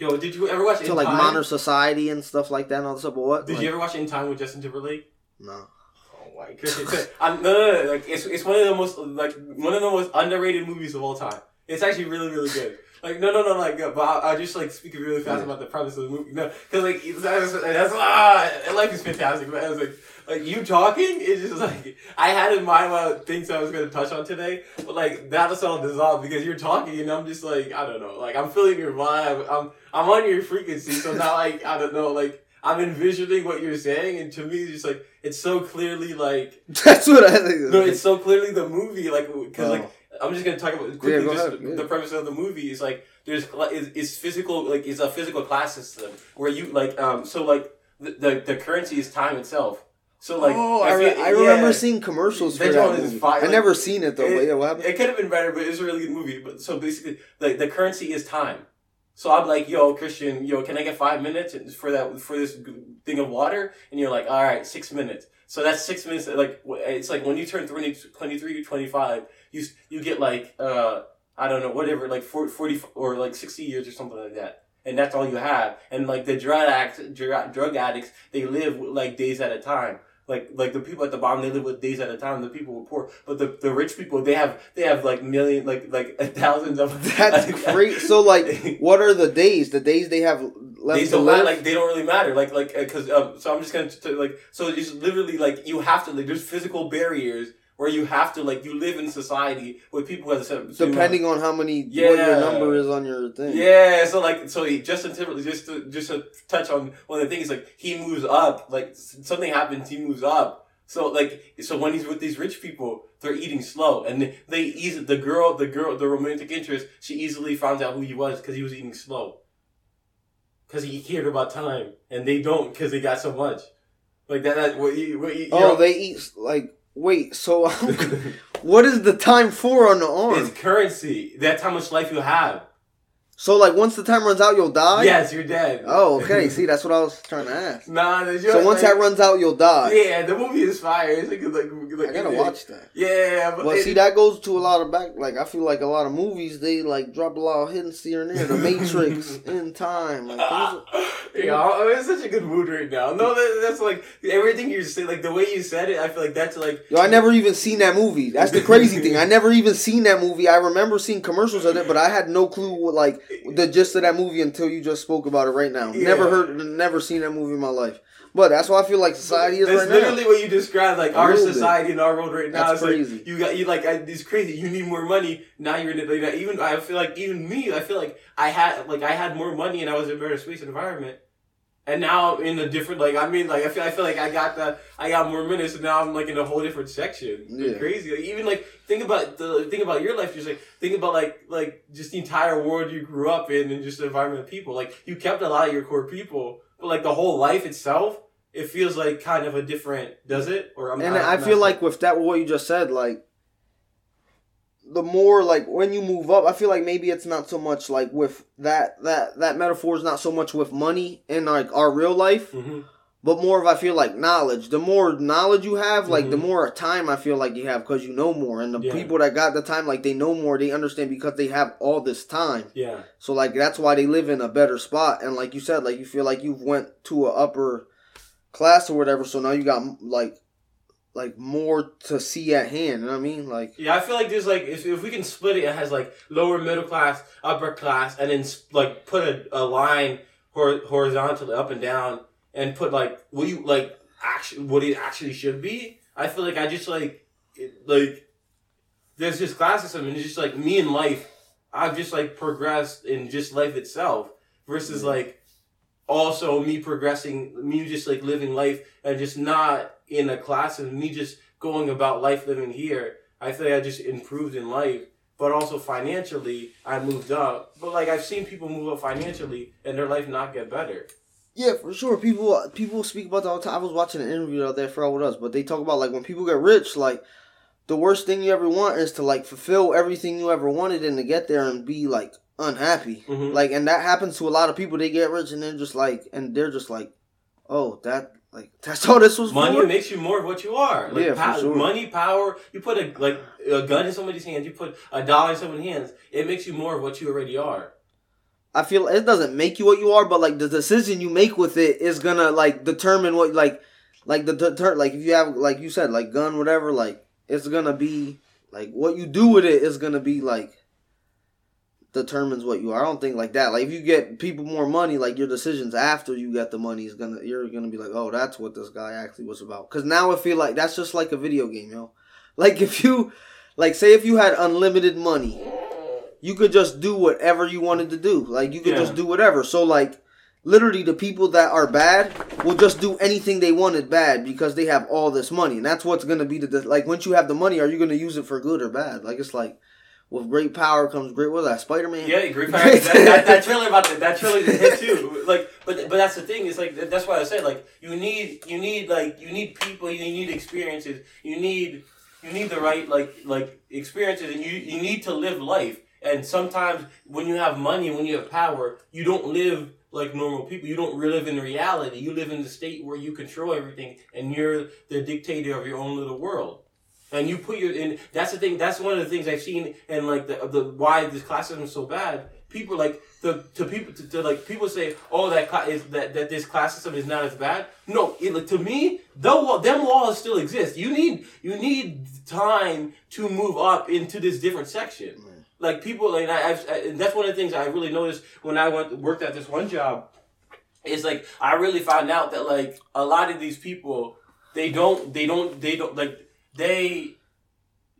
[SPEAKER 1] Yo, did you ever watch
[SPEAKER 2] to In like Time? modern society and stuff like that and all this stuff? What?
[SPEAKER 1] Did
[SPEAKER 2] like,
[SPEAKER 1] you ever watch In Time with Justin Timberlake?
[SPEAKER 2] No.
[SPEAKER 1] Oh my goodness! I'm, no, no, no, like it's it's one of the most like one of the most underrated movies of all time. It's actually really really good. Like no no no like but I'll, I'll just like speak really fast yeah. about the premise of the movie. No, because like that's, that's ah life is fantastic. But I was like like you talking is just like I had in mind what things I was gonna touch on today, but like that was all dissolved because you're talking and I'm just like I don't know, like I'm feeling your vibe. I'm I'm on your frequency, so now like I don't know, like I'm envisioning what you're saying, and to me, it's just like it's so clearly like (laughs)
[SPEAKER 2] that's what I think.
[SPEAKER 1] No, it's so clearly the movie, like because oh. like I'm just gonna talk about quickly. Yeah, just the premise of the movie is like there's is, is physical like it's a physical class system where you like um so like the the, the currency is time itself. So like,
[SPEAKER 2] oh, I, re- I remember yeah, seeing commercials for that. Movie. Fire, I like, never seen it though. It, yeah, what happened?
[SPEAKER 1] It could have been better, but it was a really good movie. But so basically, like the currency is time. So I'm like, yo, Christian, yo, can I get five minutes for that for this thing of water? And you're like, all right, six minutes. So that's six minutes. Like it's like when you turn 20, 23 to 25, you you get like uh I don't know whatever like 40, 40 or like 60 years or something like that. And that's all you have. And like the drug addicts, drug addicts, they live like days at a time like like the people at the bottom they live with days at a time. The people were poor, but the, the rich people they have they have like million like like thousands of. (laughs)
[SPEAKER 2] That's (laughs) great. So like, what are the days? The days they have left
[SPEAKER 1] days don't matter. Like they don't really matter. Like like because uh, um, so I'm just gonna t- like so it's literally like you have to like there's physical barriers where you have to like you live in society with people as a
[SPEAKER 2] depending on how many yeah. what your number is on your thing.
[SPEAKER 1] Yeah, so like so he, Justin Timberlake just to just to touch on one of the things like he moves up like something happens he moves up. So like so when he's with these rich people they're eating slow and they, they easy the girl the girl the romantic interest she easily finds out who he was because he was eating slow. Because he cared about time and they don't because they got so much. Like that, that what you, what you,
[SPEAKER 2] oh, know, they eat like Wait, so (laughs) (laughs) what is the time for on the arm?
[SPEAKER 1] It's currency. That's how much life you have.
[SPEAKER 2] So like once the time runs out, you'll die.
[SPEAKER 1] Yes, you're dead.
[SPEAKER 2] Oh, okay. See, that's what I was trying to ask. (laughs)
[SPEAKER 1] Nah,
[SPEAKER 2] so once like, that runs out, you'll die.
[SPEAKER 1] Yeah, the movie is fire. It's like, like,
[SPEAKER 2] I gotta watch that.
[SPEAKER 1] Yeah,
[SPEAKER 2] but well, see, that goes to a lot of back. Like I feel like a lot of movies they like drop a lot of hints here and there. The Matrix, (laughs) in time. Like, are, (laughs)
[SPEAKER 1] yeah, I'm in such a good mood right now. No, that, that's like everything you're saying. Like the way you said it, I feel like that's like.
[SPEAKER 2] Yo, I never even seen that movie. That's the crazy thing. I (laughs) never even seen that movie. I remember seeing commercials of it, but I had no clue what like the gist of that that movie until you just spoke about it right now. Yeah. Never heard, never seen that movie in my life. But that's why I feel like society is
[SPEAKER 1] that's
[SPEAKER 2] right
[SPEAKER 1] literally
[SPEAKER 2] now.
[SPEAKER 1] what you described, like our society bit. and our world right now.
[SPEAKER 2] That's it's crazy.
[SPEAKER 1] Like, you got you like it's crazy. You need more money now. You're in it like. Even I feel like even me, I feel like I had like I had more money and I was in a better space environment. And now in a different like I mean like I feel I feel like I got the I got more minutes and now I'm like in a whole different section. Yeah. crazy. Like, even like think about the think about your life. Just like think about like like just the entire world you grew up in and just the environment of people. Like you kept a lot of your core people, but like the whole life itself, it feels like kind of a different. Does it? Or
[SPEAKER 2] I'm, and I, I feel like with that what you just said, like the more like when you move up, I feel like maybe it's not so much like with that that that metaphor is not so much with money in like our real life, mm-hmm. But more of I feel like knowledge. The more knowledge you have, like mm-hmm. the more time I feel like you have because you know more, and the yeah. people that got the time, like they know more, they understand because they have all this time.
[SPEAKER 1] Yeah.
[SPEAKER 2] So like that's why they live in a better spot, and like you said, like you feel like you've went to a upper class or whatever, so now you got like like more to see at hand. You know what I mean? Like
[SPEAKER 1] yeah, I feel like there's like if, if we can split it, it has like lower middle class, upper class, and then like put a, a line hor- horizontally up and down, and put like what you like actually what it actually should be. I feel like I just like it, like there's this class system, and it's just like me in life. I've just like progressed in just life itself versus mm-hmm. like also me progressing, me just like living life and just not in a class and me just going about life living here. I feel like I just improved in life, but also financially, I moved up. But like I've seen people move up financially and their life not get better.
[SPEAKER 2] Yeah, for sure. People people speak about that all the time. I was watching an interview out there for all with us, but they talk about like when people get rich, like the worst thing you ever want is to like fulfill everything you ever wanted and to get there and be like unhappy.
[SPEAKER 1] Mhm.
[SPEAKER 2] Like and that happens to a lot of people. They get rich and they're just like and they're just like, Oh, that like (laughs) that's all this was
[SPEAKER 1] Money
[SPEAKER 2] for?
[SPEAKER 1] makes you more of what you are. Like
[SPEAKER 2] Yeah, for sure.
[SPEAKER 1] money, power. You put a like a gun in somebody's hands. You put a dollar in somebody's hands. It makes you more of what you already are.
[SPEAKER 2] I feel it doesn't make you what you are, but like the decision you make with it is gonna like determine what like like the deter like if you have like you said like gun whatever like it's gonna be like what you do with it is gonna be like determines what you are. I don't think like that. Like if you get people more money, like your decisions after you get the money is gonna you're gonna be like, oh, that's what this guy actually was about. Because now I feel like that's just like a video game, yo. Like if you like say if you had unlimited money you could just do whatever you wanted to do. Like you could
[SPEAKER 1] Yeah.
[SPEAKER 2] just do whatever. So like literally the people that are bad will just do anything they wanted bad because they have all this money. And that's what's gonna be the like once you have the money, are you gonna use it for good or bad? Like it's like with great power comes great what was that, Spider Man?
[SPEAKER 1] Yeah, great power. that, that, about that. That trailer hit too. (laughs) Like, but but that's the thing. It's like that's why I said like you need you need like you need people. You need experiences. You need you need the right like like experiences, and you you need to live life. And sometimes when you have money, when you have power, you don't live like normal people. You don't live in reality. You live in the state where you control everything, and you're the dictator of your own little world. And you put your and that's the thing. That's one of the things I've seen, and like the the why this class system is so bad. People like the to people to, to like people say, oh, that cla- is that that this class system is not as bad. No, it, to me, the them laws still exist. You need you need time to move up into this different section. Like people, like I, I've, I, and that's one of the things I really noticed when I went worked at this one job. Is like I really found out that like a lot of these people, they don't they don't they don't like they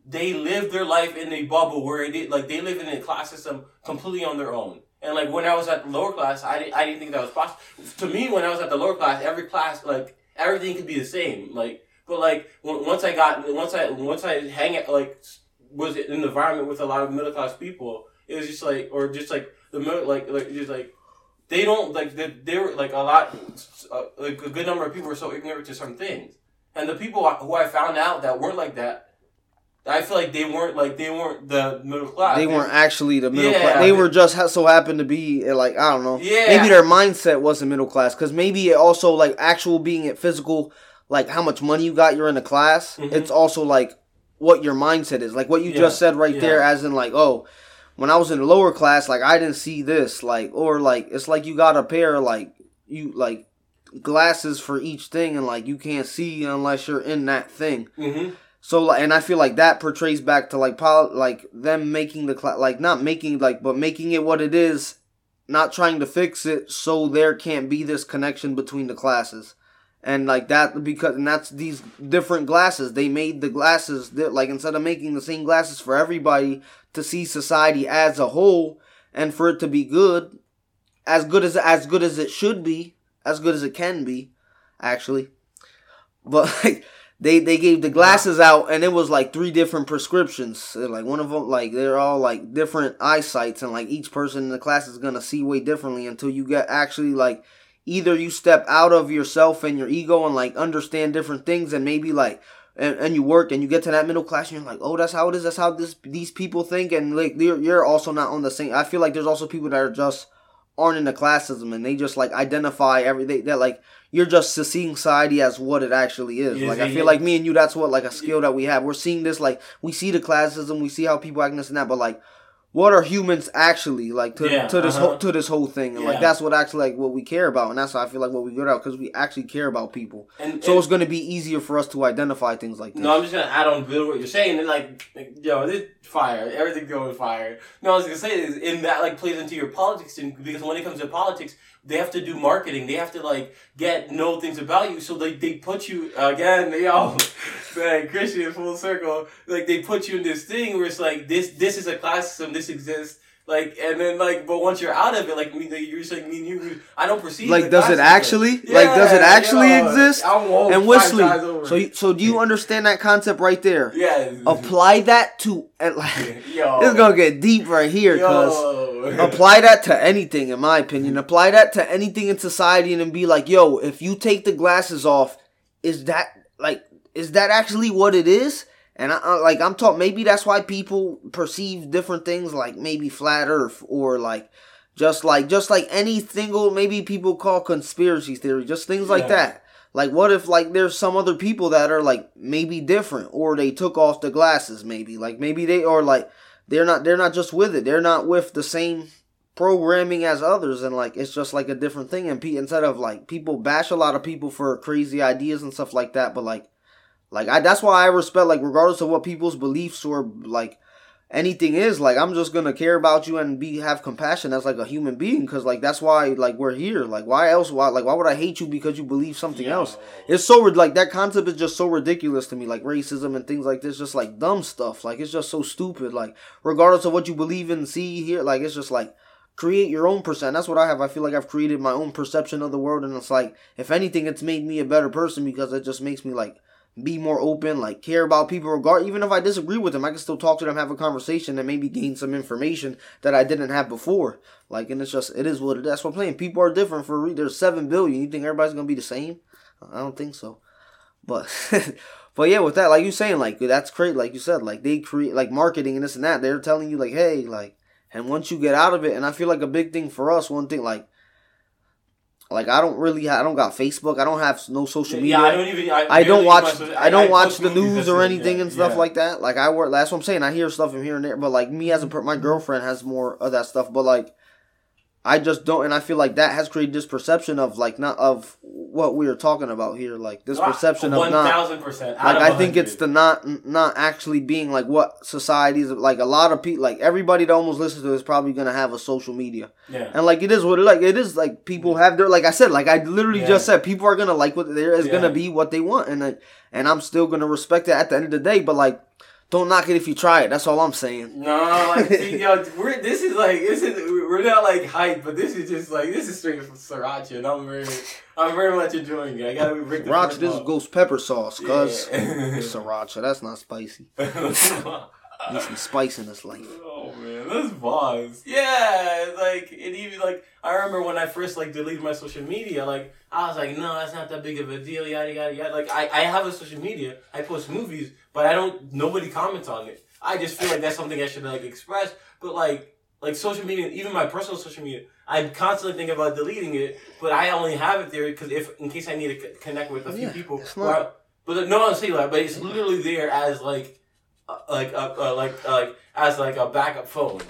[SPEAKER 1] they live their life in a bubble where it like they live in a class system completely on their own. And like when I was at the lower class, I didn't, I didn't think that was possible. To me, when I was at the lower class, every class like everything could be the same. Like, but like once I got once I once I hang at like was in an environment with a lot of middle class people, it was just like or just like the middle like like just like they don't like they, they were like a lot uh, like a good number of people were so ignorant to some things, and the people who I found out that weren't like that. I feel like they weren't like they weren't the middle class.
[SPEAKER 2] They weren't actually the middle
[SPEAKER 1] Yeah.
[SPEAKER 2] class. They were just ha- so happened to be uh, like I don't know.
[SPEAKER 1] Yeah.
[SPEAKER 2] Maybe their mindset wasn't middle class because maybe it also like actual being at physical, like how much money you got, you're in a class.
[SPEAKER 1] Mhm.
[SPEAKER 2] It's also like what your mindset is. Like what you
[SPEAKER 1] Yeah.
[SPEAKER 2] just said right
[SPEAKER 1] Yeah.
[SPEAKER 2] there, as in like oh, when I was in the lower class, like I didn't see this, like or like it's like you got a pair like you like glasses for each thing, and like you can't see unless you're in that thing.
[SPEAKER 1] hmm
[SPEAKER 2] So like, and I feel like that portrays back to like pol- like them making the class like not making like but making it what it is, not trying to fix it so there can't be this connection between the classes, and like that because and that's these different glasses. They made the glasses that like instead of making the same glasses for everybody to see society as a whole and for it to be good, as good as as good as it should be, as good as it can be, actually, but (laughs) like they they gave the glasses out and it was like three different prescriptions. Uh, like one of them like they're all like different eyesights and like each person in the class is gonna see way differently until you get actually like either you step out of yourself and your ego and like understand different things and maybe like and, and you work and you get to that middle class and you're like oh that's how it is that's how this these people think and like you're, you're also not on the same i feel like there's also people that are just aren't in the classism and they just like identify everything that like you're just seeing society as what it actually is.
[SPEAKER 1] Yeah,
[SPEAKER 2] like I feel
[SPEAKER 1] yeah.
[SPEAKER 2] like me and you, that's what like a skill that we have. We're seeing this like we see the classism, we see how people act this and that, but like what are humans actually like to,
[SPEAKER 1] Yeah,
[SPEAKER 2] to this
[SPEAKER 1] uh-huh.
[SPEAKER 2] whole to this whole thing? And like that's what actually like what we care about, and that's how I feel like what we good at because we actually care about people.
[SPEAKER 1] And,
[SPEAKER 2] So
[SPEAKER 1] and-
[SPEAKER 2] it's going to be easier for us to identify things like this.
[SPEAKER 1] No, I'm just gonna add on to what you're saying, and like, like, yo, this fire, everything going fire. No, I was gonna say is in that like plays into your politics, and because when it comes to politics, they have to do marketing. They have to like get know things about you, so they they put you again, they all man, Christian full circle. Like they put you in this thing where it's like this this is a class system, this exists. Like and then like, but once you're out of it, like me, you're saying me and you, I don't perceive.
[SPEAKER 2] Like, does it actually? Like, does it actually exist? And
[SPEAKER 1] Wisly,
[SPEAKER 2] so you, so do you understand that concept right there?
[SPEAKER 1] yeah,
[SPEAKER 2] Apply that to (laughs) like
[SPEAKER 1] Yo.
[SPEAKER 2] it's gonna get deep right here, cause apply that to anything, in my opinion. Apply that to anything in society, and then be like, yo, if you take the glasses off, is that like is that actually what it is? And I, I like I'm taught maybe that's why people perceive different things like maybe flat Earth or like just like just like any single maybe people call conspiracy theory, just things like
[SPEAKER 1] Yeah.
[SPEAKER 2] that. Like what if like there's some other people that are like maybe different or they took off the glasses maybe like maybe they or like they're not they're not just with it they're not with the same programming as others and like it's just like a different thing and pe- instead of like people bash a lot of people for crazy ideas and stuff like that but like like I that's why I respect like regardless of what people's beliefs or like anything is like I'm just gonna care about you and be have compassion as like a human being because like that's why like we're here. Like why else why like why would I hate you because you believe something
[SPEAKER 1] Yo.
[SPEAKER 2] else? It's so like that concept is just so ridiculous to me like racism and things like this just like dumb stuff. Like it's just so stupid. Like regardless of what you believe in see here like it's just like create your own percent that's what i have. I feel like i've created my own perception of the world and it's like if anything it's made me a better person because it just makes me like be more open like care about people regard even if i disagree with them i can still talk to them have a conversation and maybe gain some information that i didn't have before like and it's just it is what that's what i'm playing people are different for there's 7 billion you think everybody's gonna be the same i don't think so but (laughs) but yeah, with that, like you saying, like that's great. Like you said, like they create like marketing and this and that. They're telling you like, hey, like, and once you get out of it, and I feel like a big thing for us, one thing like, like I don't really, I don't got Facebook. I don't have no social media.
[SPEAKER 1] Yeah, I don't even. I,
[SPEAKER 2] I don't watch.
[SPEAKER 1] social-
[SPEAKER 2] I don't watch (laughs) the news or anything
[SPEAKER 1] yeah,
[SPEAKER 2] and stuff
[SPEAKER 1] yeah.
[SPEAKER 2] like that. Like I work. That's what I'm saying. I hear stuff from here and there, but like me as a my mm-hmm. girlfriend has more of that stuff. But like, I just don't, and I feel like that has created this perception of like not of what we are talking about here. Like this perception of not
[SPEAKER 1] thousand percent.
[SPEAKER 2] like I think it's the not not actually being like what societies like a lot of people like everybody that almost listens to is probably gonna have a social media
[SPEAKER 1] yeah.
[SPEAKER 2] and like it is what it like it is like people have their like I said like I literally
[SPEAKER 1] Yeah.
[SPEAKER 2] just said people are gonna like what there is
[SPEAKER 1] Yeah.
[SPEAKER 2] gonna be what they want and like and I'm still gonna respect it at the end of the day but like don't knock it if you try it that's all I'm saying
[SPEAKER 1] No, like see, (laughs) yo, we're this is like this is we're not like hype, but this is just like this is straight from sriracha, and I'm very I'm very much enjoying it. I gotta break the
[SPEAKER 2] Sriracha this is ghost pepper sauce cuz
[SPEAKER 1] Yeah. (laughs)
[SPEAKER 2] sriracha that's not spicy (laughs) need some spice in this life
[SPEAKER 1] Oh man, that's boss. Yeah, like it even like I remember when I first like deleted my social media, like I was like, no, that's not that big of a deal, yada yada yada. Like I, I have a social media, I post movies, but I don't nobody comments on it. I just feel like that's something I should like express. But like like social media, even my personal social media, I constantly think about deleting it, but I only have it there because if in case I need to c- connect with a oh, few
[SPEAKER 2] Yeah,
[SPEAKER 1] people.
[SPEAKER 2] it's not-
[SPEAKER 1] I- but no, I'm saying like, but it's literally there as like, like, uh, uh, like, uh, like as like a backup phone.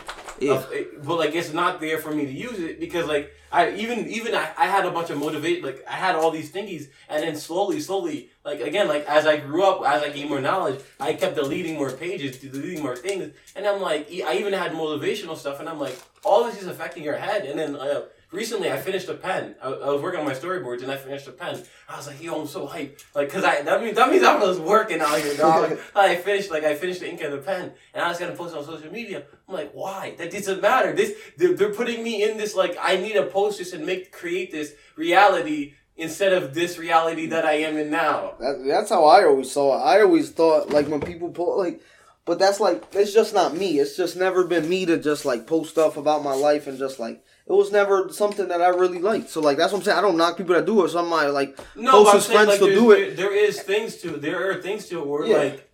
[SPEAKER 2] yeah.
[SPEAKER 1] It- but like it's not there for me to use it because like I even even I, I had a bunch of motivate like I had all these thingies and then slowly slowly like again like as I grew up as I gained more knowledge I kept deleting more pages deleting more things. And I'm like I even had motivational stuff and I'm like all this is affecting your head. And then uh, recently I finished a pen I, I was working on my storyboards and I finished a pen I was like yo I'm so hyped like because I that means that means I was working out here dog (laughs) I finished like I finished the ink of the pen and I was gonna post it on social media I'm like, why? That doesn't matter. This they're, they're putting me in this like I need to post this and make create this reality instead of this reality that I am in now.
[SPEAKER 2] That, that's how I always saw it. I always thought like when people post like, but that's like it's just not me. It's just never been me to just like post stuff about my life and just like it was never something that I really liked. So like that's what I'm saying. I don't knock people that do it. Some my like
[SPEAKER 1] No,
[SPEAKER 2] closest
[SPEAKER 1] saying,
[SPEAKER 2] friends
[SPEAKER 1] like, there's-
[SPEAKER 2] do it.
[SPEAKER 1] There, there is things to there are things to it where
[SPEAKER 2] Yeah.
[SPEAKER 1] like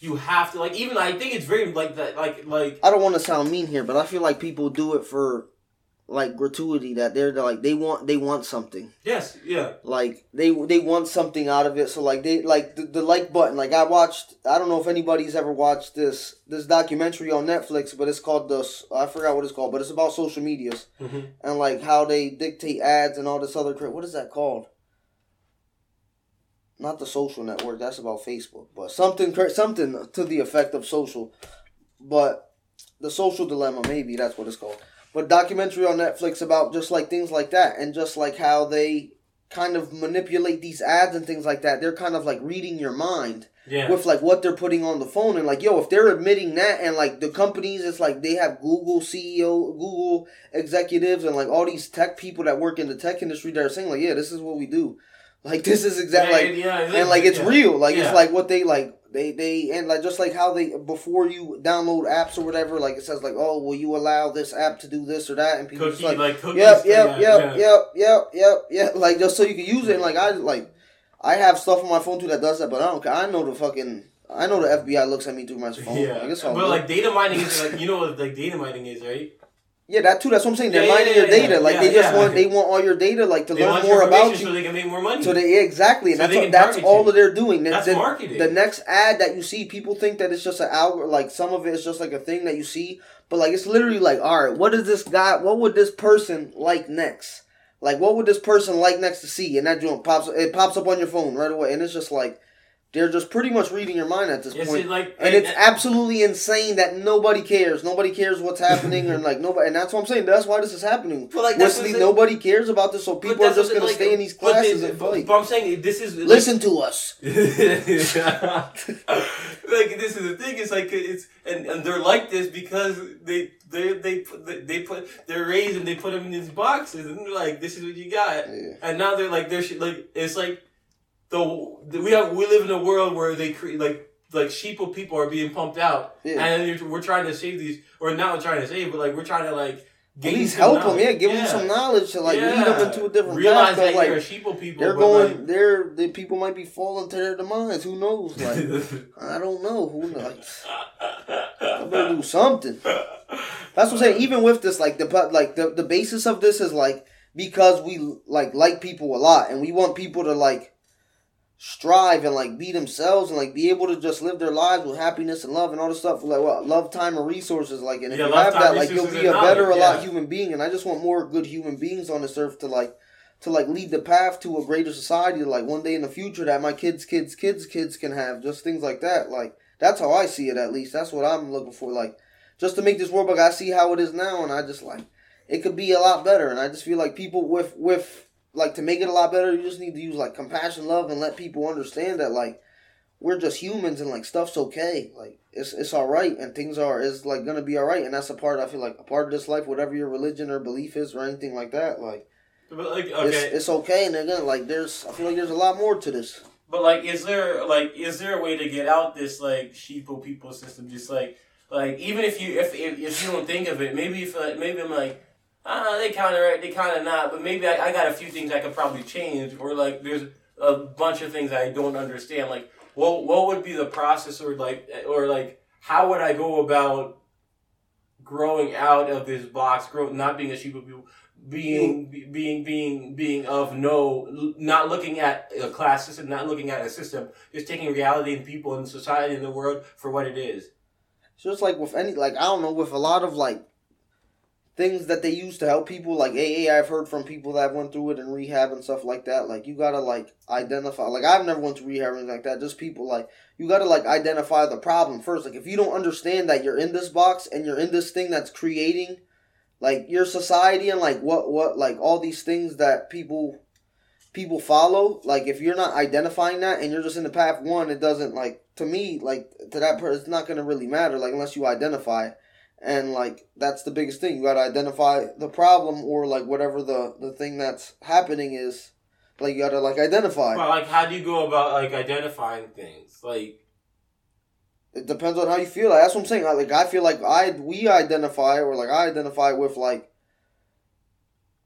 [SPEAKER 1] you have to like even I think it's very like that like like
[SPEAKER 2] I don't want to sound mean here, but I feel like people do it for like gratuity that they're like they want they want something.
[SPEAKER 1] yes yeah.
[SPEAKER 2] Like they they want something out of it. So like they like the, the like button like i watched i don't know if anybody's ever watched this this documentary on netflix but it's called the i forgot what it's called but it's about social medias
[SPEAKER 1] Mhm.
[SPEAKER 2] and like how they dictate ads and all this other crap. What is that called? Not the social network that's about facebook but something something to the effect of social. But the social dilemma maybe that's what it's called but documentary on netflix about just like things like that and just like how they kind of manipulate these ads and things like that. They're kind of like reading your mind
[SPEAKER 1] yeah.
[SPEAKER 2] with like what they're putting on the phone and like yo if they're admitting that and like the companies it's like they have google ceo google executives and like all these tech people that work in the tech industry that are saying like yeah this is what we do Like this is exactly
[SPEAKER 1] Yeah,
[SPEAKER 2] like
[SPEAKER 1] yeah,
[SPEAKER 2] and like it's real. Like it's like what they like they they and like just like how they before you download apps or whatever, like it says like oh will you allow this app to do this or that and people
[SPEAKER 1] Cookie,
[SPEAKER 2] like
[SPEAKER 1] like,
[SPEAKER 2] yep yep yep
[SPEAKER 1] yeah.
[SPEAKER 2] yep yep yep yep like just so you can use it and like I like I have stuff on my phone too that does that, but I don't care. I know the fucking I know the FBI looks at me through my phone.
[SPEAKER 1] Yeah,
[SPEAKER 2] Like, it's all
[SPEAKER 1] but
[SPEAKER 2] good.
[SPEAKER 1] like data mining is like you know what like data mining is, right?
[SPEAKER 2] Yeah, that too. That's what I'm saying. They're
[SPEAKER 1] Yeah, yeah,
[SPEAKER 2] mining
[SPEAKER 1] yeah,
[SPEAKER 2] your data.
[SPEAKER 1] yeah,
[SPEAKER 2] like
[SPEAKER 1] yeah,
[SPEAKER 2] they just
[SPEAKER 1] yeah.
[SPEAKER 2] want they want all your data like to
[SPEAKER 1] They
[SPEAKER 2] learn more about you.
[SPEAKER 1] so they can make more money.
[SPEAKER 2] So they yeah, exactly, and
[SPEAKER 1] So
[SPEAKER 2] that's what, that's all that they're doing. The-
[SPEAKER 1] That's marketing.
[SPEAKER 2] The next ad that you see, people think that it's just an algorithm. Like some of it is just like a thing that you see, but like it's literally like, all right, what is this guy? What would this person like next? Like what would this person like next to see? And that joint pops. It pops up on your phone right away, and it's just like they're just pretty much reading your mind at this
[SPEAKER 1] Yes,
[SPEAKER 2] point.
[SPEAKER 1] it, like
[SPEAKER 2] And it's absolutely insane that nobody cares. Nobody cares what's happening, and like nobody. And that's what I'm saying. That's why this is happening.
[SPEAKER 1] But, like, that's
[SPEAKER 2] Wisly,
[SPEAKER 1] what I'm
[SPEAKER 2] nobody cares about this, so people are just gonna
[SPEAKER 1] like,
[SPEAKER 2] stay in these
[SPEAKER 1] but they-
[SPEAKER 2] classes and
[SPEAKER 1] but,
[SPEAKER 2] fight.
[SPEAKER 1] but I'm saying this is like-
[SPEAKER 2] Listen to us. (laughs)
[SPEAKER 1] like this is the thing. It's like it's and, and they're like this because they they they put they put they're raised and they put them in these boxes and they're like this is what you got.
[SPEAKER 2] Yeah.
[SPEAKER 1] And now they're like they're like it's like the, the we have we live in a world where they create like like sheeple people are being pumped out
[SPEAKER 2] Yeah.
[SPEAKER 1] and you're, we're trying to save these or not trying to save but like we're trying to like
[SPEAKER 2] At least help them, yeah. Give them some knowledge to like lead them into a different
[SPEAKER 1] realize
[SPEAKER 2] path.
[SPEAKER 1] that
[SPEAKER 2] like
[SPEAKER 1] you're sheeple people
[SPEAKER 2] they're going,
[SPEAKER 1] like,
[SPEAKER 2] they're the people might be falling to their demise. Who knows? Like (laughs) I don't know. Who knows? I better do something. That's what I'm saying. Even with this, like the like the the basis of this is like because we like like people a lot, and we want people to like strive and like be themselves and like be able to just live their lives with happiness and love and all this stuff. Like what love, time, and resources. Like, and if
[SPEAKER 1] Yeah,
[SPEAKER 2] you have that, like you'll be a better, a
[SPEAKER 1] knowledge,
[SPEAKER 2] lot
[SPEAKER 1] yeah.
[SPEAKER 2] human being. And I just want more good human beings on this earth to like to like lead the path to a greater society. Like one day in the future that my kids, kids, kids, kids can have just things like that. Like that's how I see it. At least that's what I'm looking for. Like just to make this world like I see how it is now, and I just like it could be a lot better. And I just feel like people with with like to make it a lot better, you just need to use like compassion, love, and let people understand that like we're just humans and like stuff's okay. Like it's it's all right, and things are is like gonna be all right, and that's a part I feel like a part of this life, whatever your religion or belief is or anything like that. Like
[SPEAKER 1] but like
[SPEAKER 2] it's
[SPEAKER 1] okay
[SPEAKER 2] it's okay, and again, like there's I feel like there's a lot more to this.
[SPEAKER 1] But like, is there like is there a way to get out this like sheeple people system? Just like like even if you if if, if you don't think of it, maybe if like maybe I'm like. Ah, they kind of right, they kind of not, but maybe I, I got a few things I could probably change, or like there's a bunch of things I don't understand. Like, what what would be the process, or like, or like, how would I go about growing out of this box, grow not being a sheep of people, being being being being of no, not looking at a class system, not looking at a system, just taking reality and people and society and the world for what it is.
[SPEAKER 2] So it's like with any like I don't know with a lot of like things that they use to help people like AA I've heard from people that went through it in rehab and stuff like that like you gotta like identify like I've never went to rehab or anything like that just people like you gotta like identify the problem first like if you don't understand that you're in this box and you're in this thing that's creating like your society and like what what like all these things that people people follow like if you're not identifying that and you're just in the path one it doesn't like to me like to that person it's not going to really matter like unless you identify. And like that's the biggest thing. You got to identify the problem or like whatever the the thing that's happening is like you got to like identify.
[SPEAKER 1] But like, how do you go about like identifying things? Like,
[SPEAKER 2] it depends on how you feel. Like, that's what i'm saying. Like i feel like i we identify or like i identify with like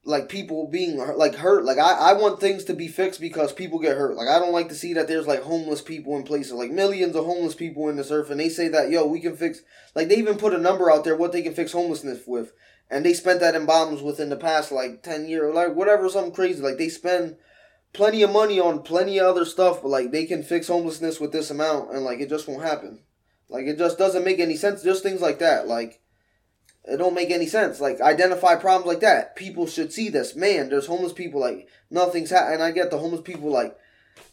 [SPEAKER 2] like people being like hurt. Like I, I want things to be fixed because people get hurt. Like i don't like to see that there's like homeless people in places. Like millions of homeless people in this earth and they say that yo we can fix like they even put a number out there what they can fix homelessness with. And they spent that in bombs within the past like 10 years like whatever something crazy. Like they spend plenty of money on plenty of other stuff but like they can fix homelessness with this amount and like it just won't happen. Like it just doesn't make any sense. Just things like that. Like it don't make any sense. Like identify problems like that. People should see this. Man, there's homeless people. Like nothing's happening. I get the homeless people. Like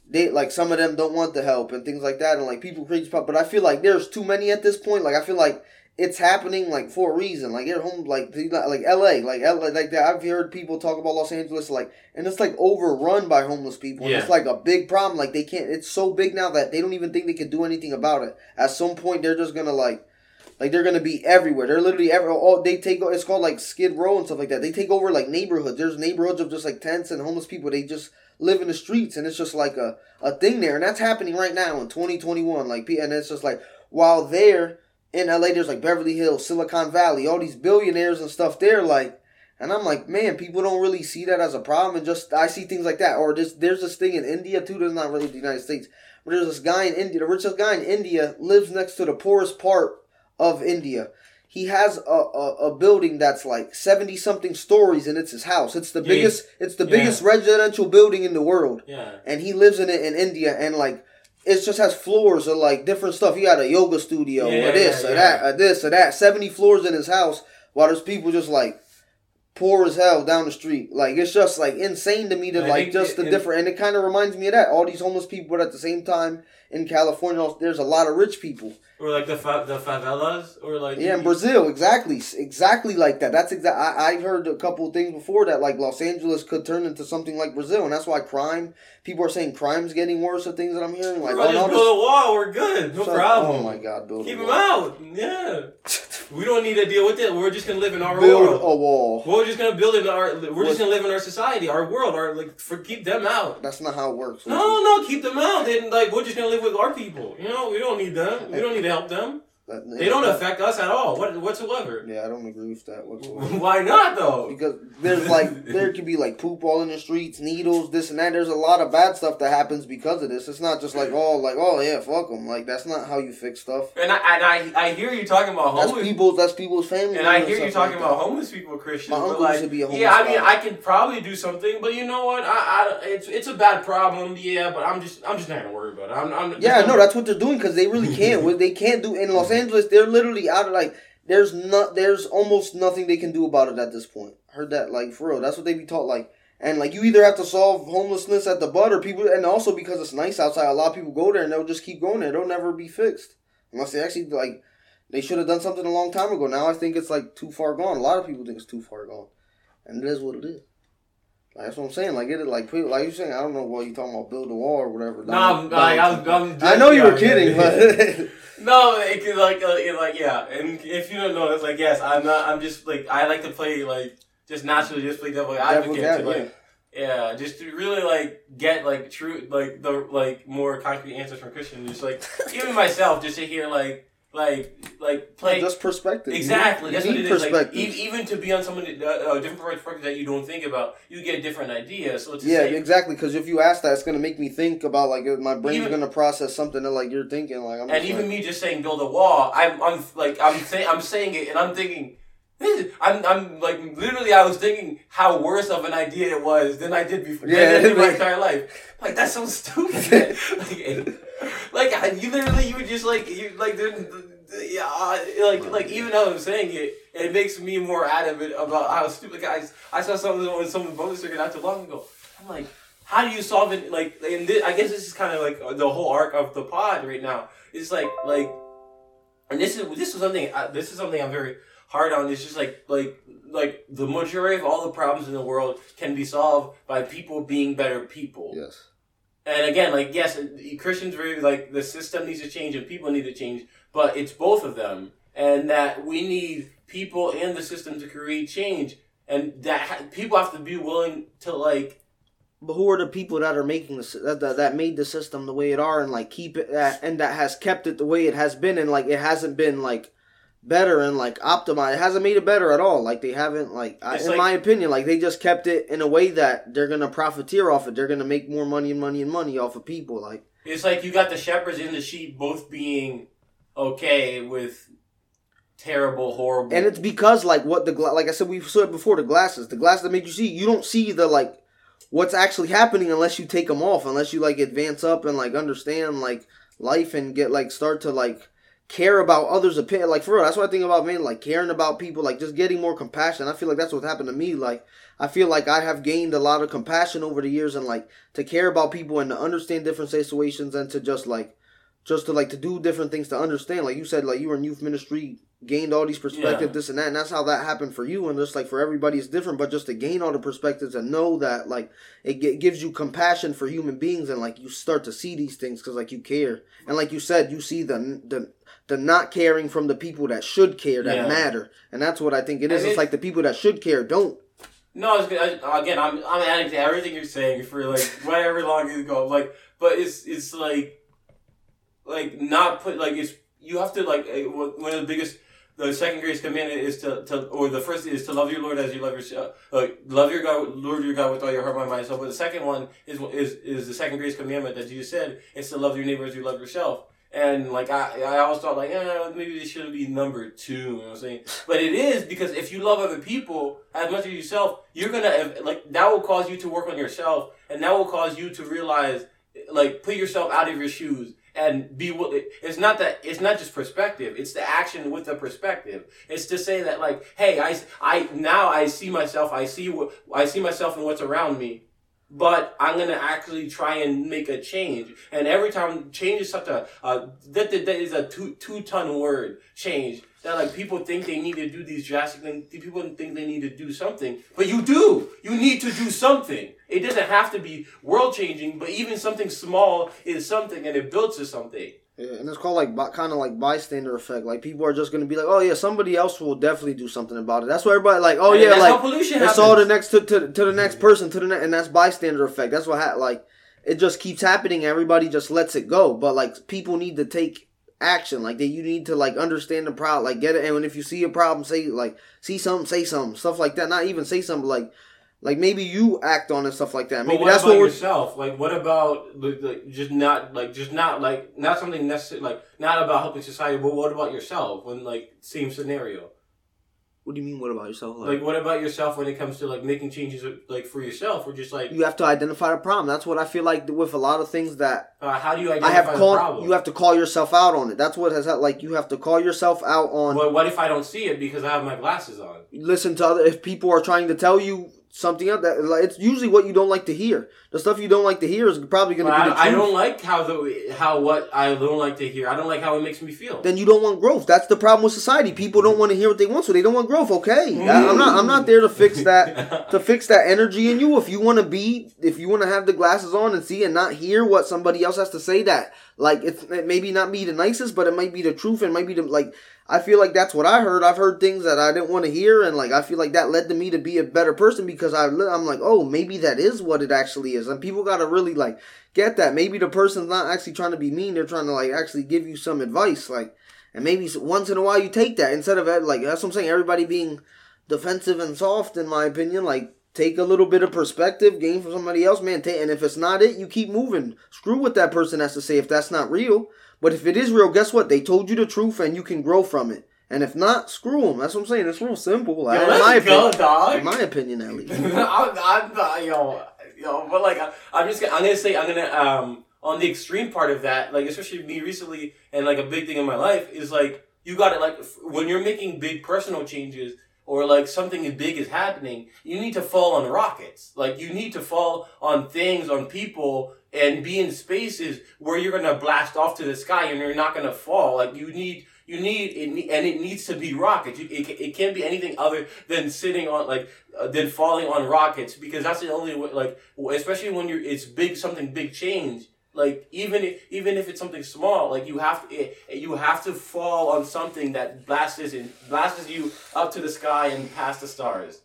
[SPEAKER 2] they like some of them don't want the help and things like that. And like people create stuff. But I feel like there's too many at this point. Like I feel like it's happening like for a reason. Like they're home. Like like L.A. Like L.A. Like that. I've heard people talk about Los Angeles. Like and it's like overrun by homeless people. And
[SPEAKER 1] Yeah.
[SPEAKER 2] it's like a big problem. Like they can't. It's so big now that they don't even think they can do anything about it. At some point, they're just gonna like Like they're gonna be everywhere. They're literally every all oh, oh, they take. It's called like Skid Row and stuff like that. They take over like neighborhoods. There's neighborhoods of just like tents and homeless people. They just live in the streets, and it's just like a a thing there, and that's happening right now in 2021. Like, and it's just like while there in LA, there's like Beverly Hills, Silicon Valley, all these billionaires and stuff there. Like, and I'm like, man, people don't really see that as a problem, and just I see things like that. Or this, there's this thing in India too. There's not really the United States, but there's this guy in India. The richest guy in India lives next to the poorest part of India. He has a, a, a building that's like seventy something stories, and it's his house. It's the biggest. It's the
[SPEAKER 1] Yeah.
[SPEAKER 2] biggest residential building in the world,
[SPEAKER 1] Yeah.
[SPEAKER 2] and he lives in it in India. And like, it just has floors of like different stuff. He got a yoga studio,
[SPEAKER 1] Yeah,
[SPEAKER 2] or this,
[SPEAKER 1] yeah,
[SPEAKER 2] or that, or this, or that. Seventy floors in his house, while there's people just like poor as hell down the street. Like it's just like insane to me to like just the
[SPEAKER 1] it-
[SPEAKER 2] different, and it kind of reminds me of that. All these homeless people, but at the same time in California, there's a lot of rich people.
[SPEAKER 1] Or like the fa- the favelas, or like
[SPEAKER 2] Yeah, in Brazil, exactly, exactly like that. That's exact. I I heard a couple of things before that, like Los Angeles could turn into something like Brazil, and that's why crime. People are saying crime's getting worse. Of things that I'm hearing, like oh,
[SPEAKER 1] just
[SPEAKER 2] no,
[SPEAKER 1] build a wall. We're good. No
[SPEAKER 2] this-
[SPEAKER 1] problem.
[SPEAKER 2] Oh my god, build
[SPEAKER 1] Keep them out. Yeah. (laughs) We don't need to deal with it. We're just gonna live in our
[SPEAKER 2] Build
[SPEAKER 1] world.
[SPEAKER 2] a wall.
[SPEAKER 1] We're just gonna build in our. We're just gonna live in our society, our world, our like. For keep them out.
[SPEAKER 2] That's not how it works.
[SPEAKER 1] No, no, keep them out. Then like we're just gonna live with our people. You know, we don't need them. We don't need to help them.
[SPEAKER 2] That-
[SPEAKER 1] They don't affect us at all. What whatsoever.
[SPEAKER 2] Yeah, I don't agree with that whatsoever. (laughs)
[SPEAKER 1] Why not though?
[SPEAKER 2] Because there's like (laughs) there could be like poop all in the streets, needles, this and that. There's a lot of bad stuff that happens because of this. It's not just like oh like oh yeah fuck them. Like that's not how you fix stuff.
[SPEAKER 1] And I and I, I hear you talking about
[SPEAKER 2] That's
[SPEAKER 1] homeless
[SPEAKER 2] people's that's people's family.
[SPEAKER 1] And I hear you talking
[SPEAKER 2] like
[SPEAKER 1] about
[SPEAKER 2] that.
[SPEAKER 1] homeless people, Christian.
[SPEAKER 2] My
[SPEAKER 1] but
[SPEAKER 2] uncle
[SPEAKER 1] like,
[SPEAKER 2] be a homeless
[SPEAKER 1] yeah, I mean,
[SPEAKER 2] guy.
[SPEAKER 1] I could probably do something, but you know what? I, I, it's it's a bad problem, yeah. But I'm just, I'm just not gonna worry about it. I'm, I'm
[SPEAKER 2] Yeah, no, that's what they're doing because they really can't. (laughs) They can't do in Los Angeles, they're literally out of like. There's not. There's almost nothing they can do about it at this point. Heard that like for real. That's what they be taught like. And like you either have to solve homelessness at the butt or people, and also because it's nice outside, a lot of people go there and they'll just keep going there. They'll never be fixed unless they actually like. They should have done something a long time ago. Now I think it's like too far gone. A lot of people think it's too far gone, and it is what it is. Like, that's what I'm saying. Like it, like people, like you saying. I don't know what you talking about. Build a wall or whatever.
[SPEAKER 1] No, I'm, like, I'm, I'm
[SPEAKER 2] I know you were kidding, but (laughs)
[SPEAKER 1] no, it could like, uh, it, like, yeah. And if you don't know, it's like, yes, I'm not. I'm just like, I like to play like, just naturally, just play devil advocate to
[SPEAKER 2] Devil-
[SPEAKER 1] like, yeah, just to really like get like true, like the like more concrete answers from Christian. Just like even myself, just to hear like, like, like play.
[SPEAKER 2] just perspective.
[SPEAKER 1] Exactly,
[SPEAKER 2] You
[SPEAKER 1] that's what it is. Like, e- even to be on someone uh, different perspective that you don't think about, you get different ideas So it's
[SPEAKER 2] yeah,
[SPEAKER 1] same-
[SPEAKER 2] exactly. Because if you ask that, it's gonna make me think about like uh, my brain's
[SPEAKER 1] Even-
[SPEAKER 2] gonna process something that like you're thinking. Like I'm
[SPEAKER 1] And even
[SPEAKER 2] like,
[SPEAKER 1] me just saying build a wall, I'm, I'm like I'm saying I'm saying it, and I'm thinking, I'm, I'm like literally I was thinking how worse of an idea it was than I did before.
[SPEAKER 2] Yeah,
[SPEAKER 1] Yeah, in my
[SPEAKER 2] like-
[SPEAKER 1] entire life. Like that's so stupid. (laughs) like, (laughs) like I- you literally you would just like you like there- yeah like like even though I'm saying it, it makes me more adamant about how stupid guys. I saw something on some bonus circuit not too long ago. I'm like. How do you solve it? Like, and this, I guess this is kind of like the whole arc of the pod right now. It's like, like, and this is this is something. uh, This is something I'm very hard on. It's just like, like, like the majority of all the problems in the world can be solved by people being better people.
[SPEAKER 2] yes,
[SPEAKER 1] And again, like, yes, Christians very like the system needs to change and people need to change, but it's both of them, and that we need people and the system to create change, and that ha- people have to be willing to like
[SPEAKER 2] but who are the people that are making the that, that that made the system the way it are and like keep it that and that has kept it the way it has been and like it hasn't been like better and like optimized. It hasn't made it better at all. Like they haven't like I, in
[SPEAKER 1] like-
[SPEAKER 2] my opinion, like they just kept it in a way that they're gonna profiteer off it. They're gonna make more money and money and money off of people. Like
[SPEAKER 1] It's like you got the shepherds and the sheep both being okay with terrible, horrible.
[SPEAKER 2] And it's because like what the gla- like I said we said before the glasses, the glasses that make you see, you don't see the like what's actually happening unless you take them off, unless you like advance up and like understand like life and get like start to like care about others' opinion. Like for real, that's what I think about man, like caring about people, like just getting more compassion. I feel like that's what happened to me. Like I feel like I have gained a lot of compassion over the years and like to care about people and to understand different situations and to just like just to like to do different things to understand. Like you said, like you were in youth ministry, gained all these perspectives,
[SPEAKER 1] Yeah.
[SPEAKER 2] this and that, and that's how that happened for you. And just like for everybody, it's different. But just to gain all the perspectives and know that like it gi- gives you compassion for human beings, and like you start to see these things because like you care, and like you said, you see the the the not caring from the people that should care that
[SPEAKER 1] Yeah.
[SPEAKER 2] matter, and that's what I think it is.
[SPEAKER 1] And
[SPEAKER 2] it's like the people that should care don't.
[SPEAKER 1] No, it's, again, I'm I'm adding to everything you're saying for like whatever long you go. Like, but it's it's like like not put like it's you have to like eh, one of the biggest. The second greatest commandment is to, to or the first is to love your Lord as you love yourself. Like love your God, Lord your God with all your heart, mind, mind, soul. But the second one is is is the second greatest commandment that Jesus said. It's to love your neighbor as you love yourself. And like I, I always thought like, eh, maybe this shouldn't be number two. You know what I'm saying? But it is because if you love other people as much as yourself, you're gonna like that will cause you to work on yourself, and that will cause you to realize, like, put yourself out of your shoes and be what it's not that it's not just perspective it's the action with the perspective it's to say that like hey i i now i see myself i see what i see myself and what's around me but I'm gonna actually try and make a change. And every time change is such a uh, that, that that is a two two ton word change. That like people think they need to do these drastic things. People think they need to do something, but you do. You need to do something. It doesn't have to be world changing, but even something small is something, and it builds to something.
[SPEAKER 2] Yeah, and it's called like kind of like bystander effect. Like people are just gonna be like, oh yeah, somebody else will definitely do something about it. That's why everybody like, oh
[SPEAKER 1] And
[SPEAKER 2] yeah,
[SPEAKER 1] that's how
[SPEAKER 2] like
[SPEAKER 1] pollution
[SPEAKER 2] it's all the next to, to, to the next person to the next, and that's bystander effect. That's what ha- like it just keeps happening. Everybody just lets it go, but like people need to take action. Like that, you need to like understand the problem, like get it. And when if you see a problem, say like see something, say something, stuff like that. Not even say something like. Like maybe you act on it, stuff like that. Maybe
[SPEAKER 1] what
[SPEAKER 2] that's
[SPEAKER 1] about
[SPEAKER 2] what we're.
[SPEAKER 1] yourself? Like, what about like, like, just not like just not like not something necessary like not about helping society, but what about yourself when like same scenario?
[SPEAKER 2] What do you mean? What about yourself?
[SPEAKER 1] Like, what about yourself when it comes to like making changes like for yourself, or just like
[SPEAKER 2] you have to identify the problem. That's what I feel like with a lot of things that
[SPEAKER 1] uh, how do you identify I
[SPEAKER 2] have
[SPEAKER 1] the
[SPEAKER 2] called.
[SPEAKER 1] problem?
[SPEAKER 2] You have to call yourself out on it. That's what has like you have to call yourself out on.
[SPEAKER 1] Well, what if I don't see it because I have my glasses on?
[SPEAKER 2] Listen to other. If people are trying to tell you something else, that like, it's usually what you don't like to hear. The stuff you don't like to hear is probably going to
[SPEAKER 1] But
[SPEAKER 2] be the
[SPEAKER 1] I, I don't like how the how what I don't like to hear. I don't like how it makes me feel.
[SPEAKER 2] then you don't want growth. That's the problem with society. People don't want to hear what they want, so they don't want growth. Okay, I- I'm not. I'm not there to fix that. to (laughs) fix that energy in you. If you want to be, if you want to have the glasses on and see and not hear what somebody else has to say, that like it's it maybe not be the nicest, but it might be the truth and might be the like. I feel like that's what I heard. I've heard things that I didn't want to hear, and like I feel like that led to me to be a better person because I I'm like, oh, maybe that is what it actually is, and people gotta really like get that. Maybe the person's not actually trying to be mean; they're trying to like actually give you some advice, like. And maybe once in a while you take that instead of like that's what I'm saying. Everybody being defensive and soft, in my opinion. Like take a little bit of perspective, gain from somebody else, man. Take, and if it's not it, you keep moving. Screw what that person has to say if that's not real. But if it is real, guess what? They told you the truth, and you can grow from it. And if not, screw them. That's what I'm saying. It's real simple.
[SPEAKER 1] Yo,
[SPEAKER 2] in my
[SPEAKER 1] go,
[SPEAKER 2] opinion,
[SPEAKER 1] dog.
[SPEAKER 2] in my opinion, at least. (laughs)
[SPEAKER 1] I'm, I'm yo, yo, but like, I, I'm just gonna, I'm gonna say, I'm gonna, um, on the extreme part of that, like, especially me recently, and like a big thing in my life is like, you gotta, like, when you're making big personal changes, or like something big is happening, you need to fall on rockets. Like, you need to fall on things, on people, and be in spaces where you're gonna blast off to the sky and you're not gonna fall. Like, you need, you need it, and it needs to be rockets. You, it, it can't be anything other than sitting on like uh, than falling on rockets because that's the only way. Like especially when you're it's big something big change. Like even if, even if it's something small, like you have to it, you have to fall on something that blasts and blasts you up to the sky and past the stars.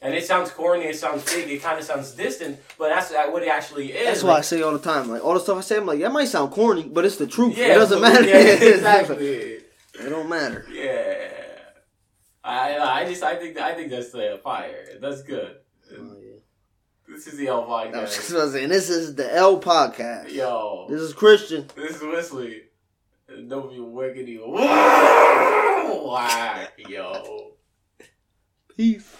[SPEAKER 1] And it sounds corny, it sounds big, it kind of sounds distant, but that's what it actually is.
[SPEAKER 2] That's why I say all the time. Like all the stuff I say, I'm like, that might sound corny, but it's the truth.
[SPEAKER 1] yeah,
[SPEAKER 2] it doesn't matter.
[SPEAKER 1] Yeah, (laughs) exactly.
[SPEAKER 2] it don't matter.
[SPEAKER 1] Yeah, I I just I think I think that's uh, fire. That's good. This is the L podcast.
[SPEAKER 2] I was just about this is the L podcast.
[SPEAKER 1] Yo,
[SPEAKER 2] this is Christian.
[SPEAKER 1] This is Wisly. Don't be wicked. Why, yo? Peace.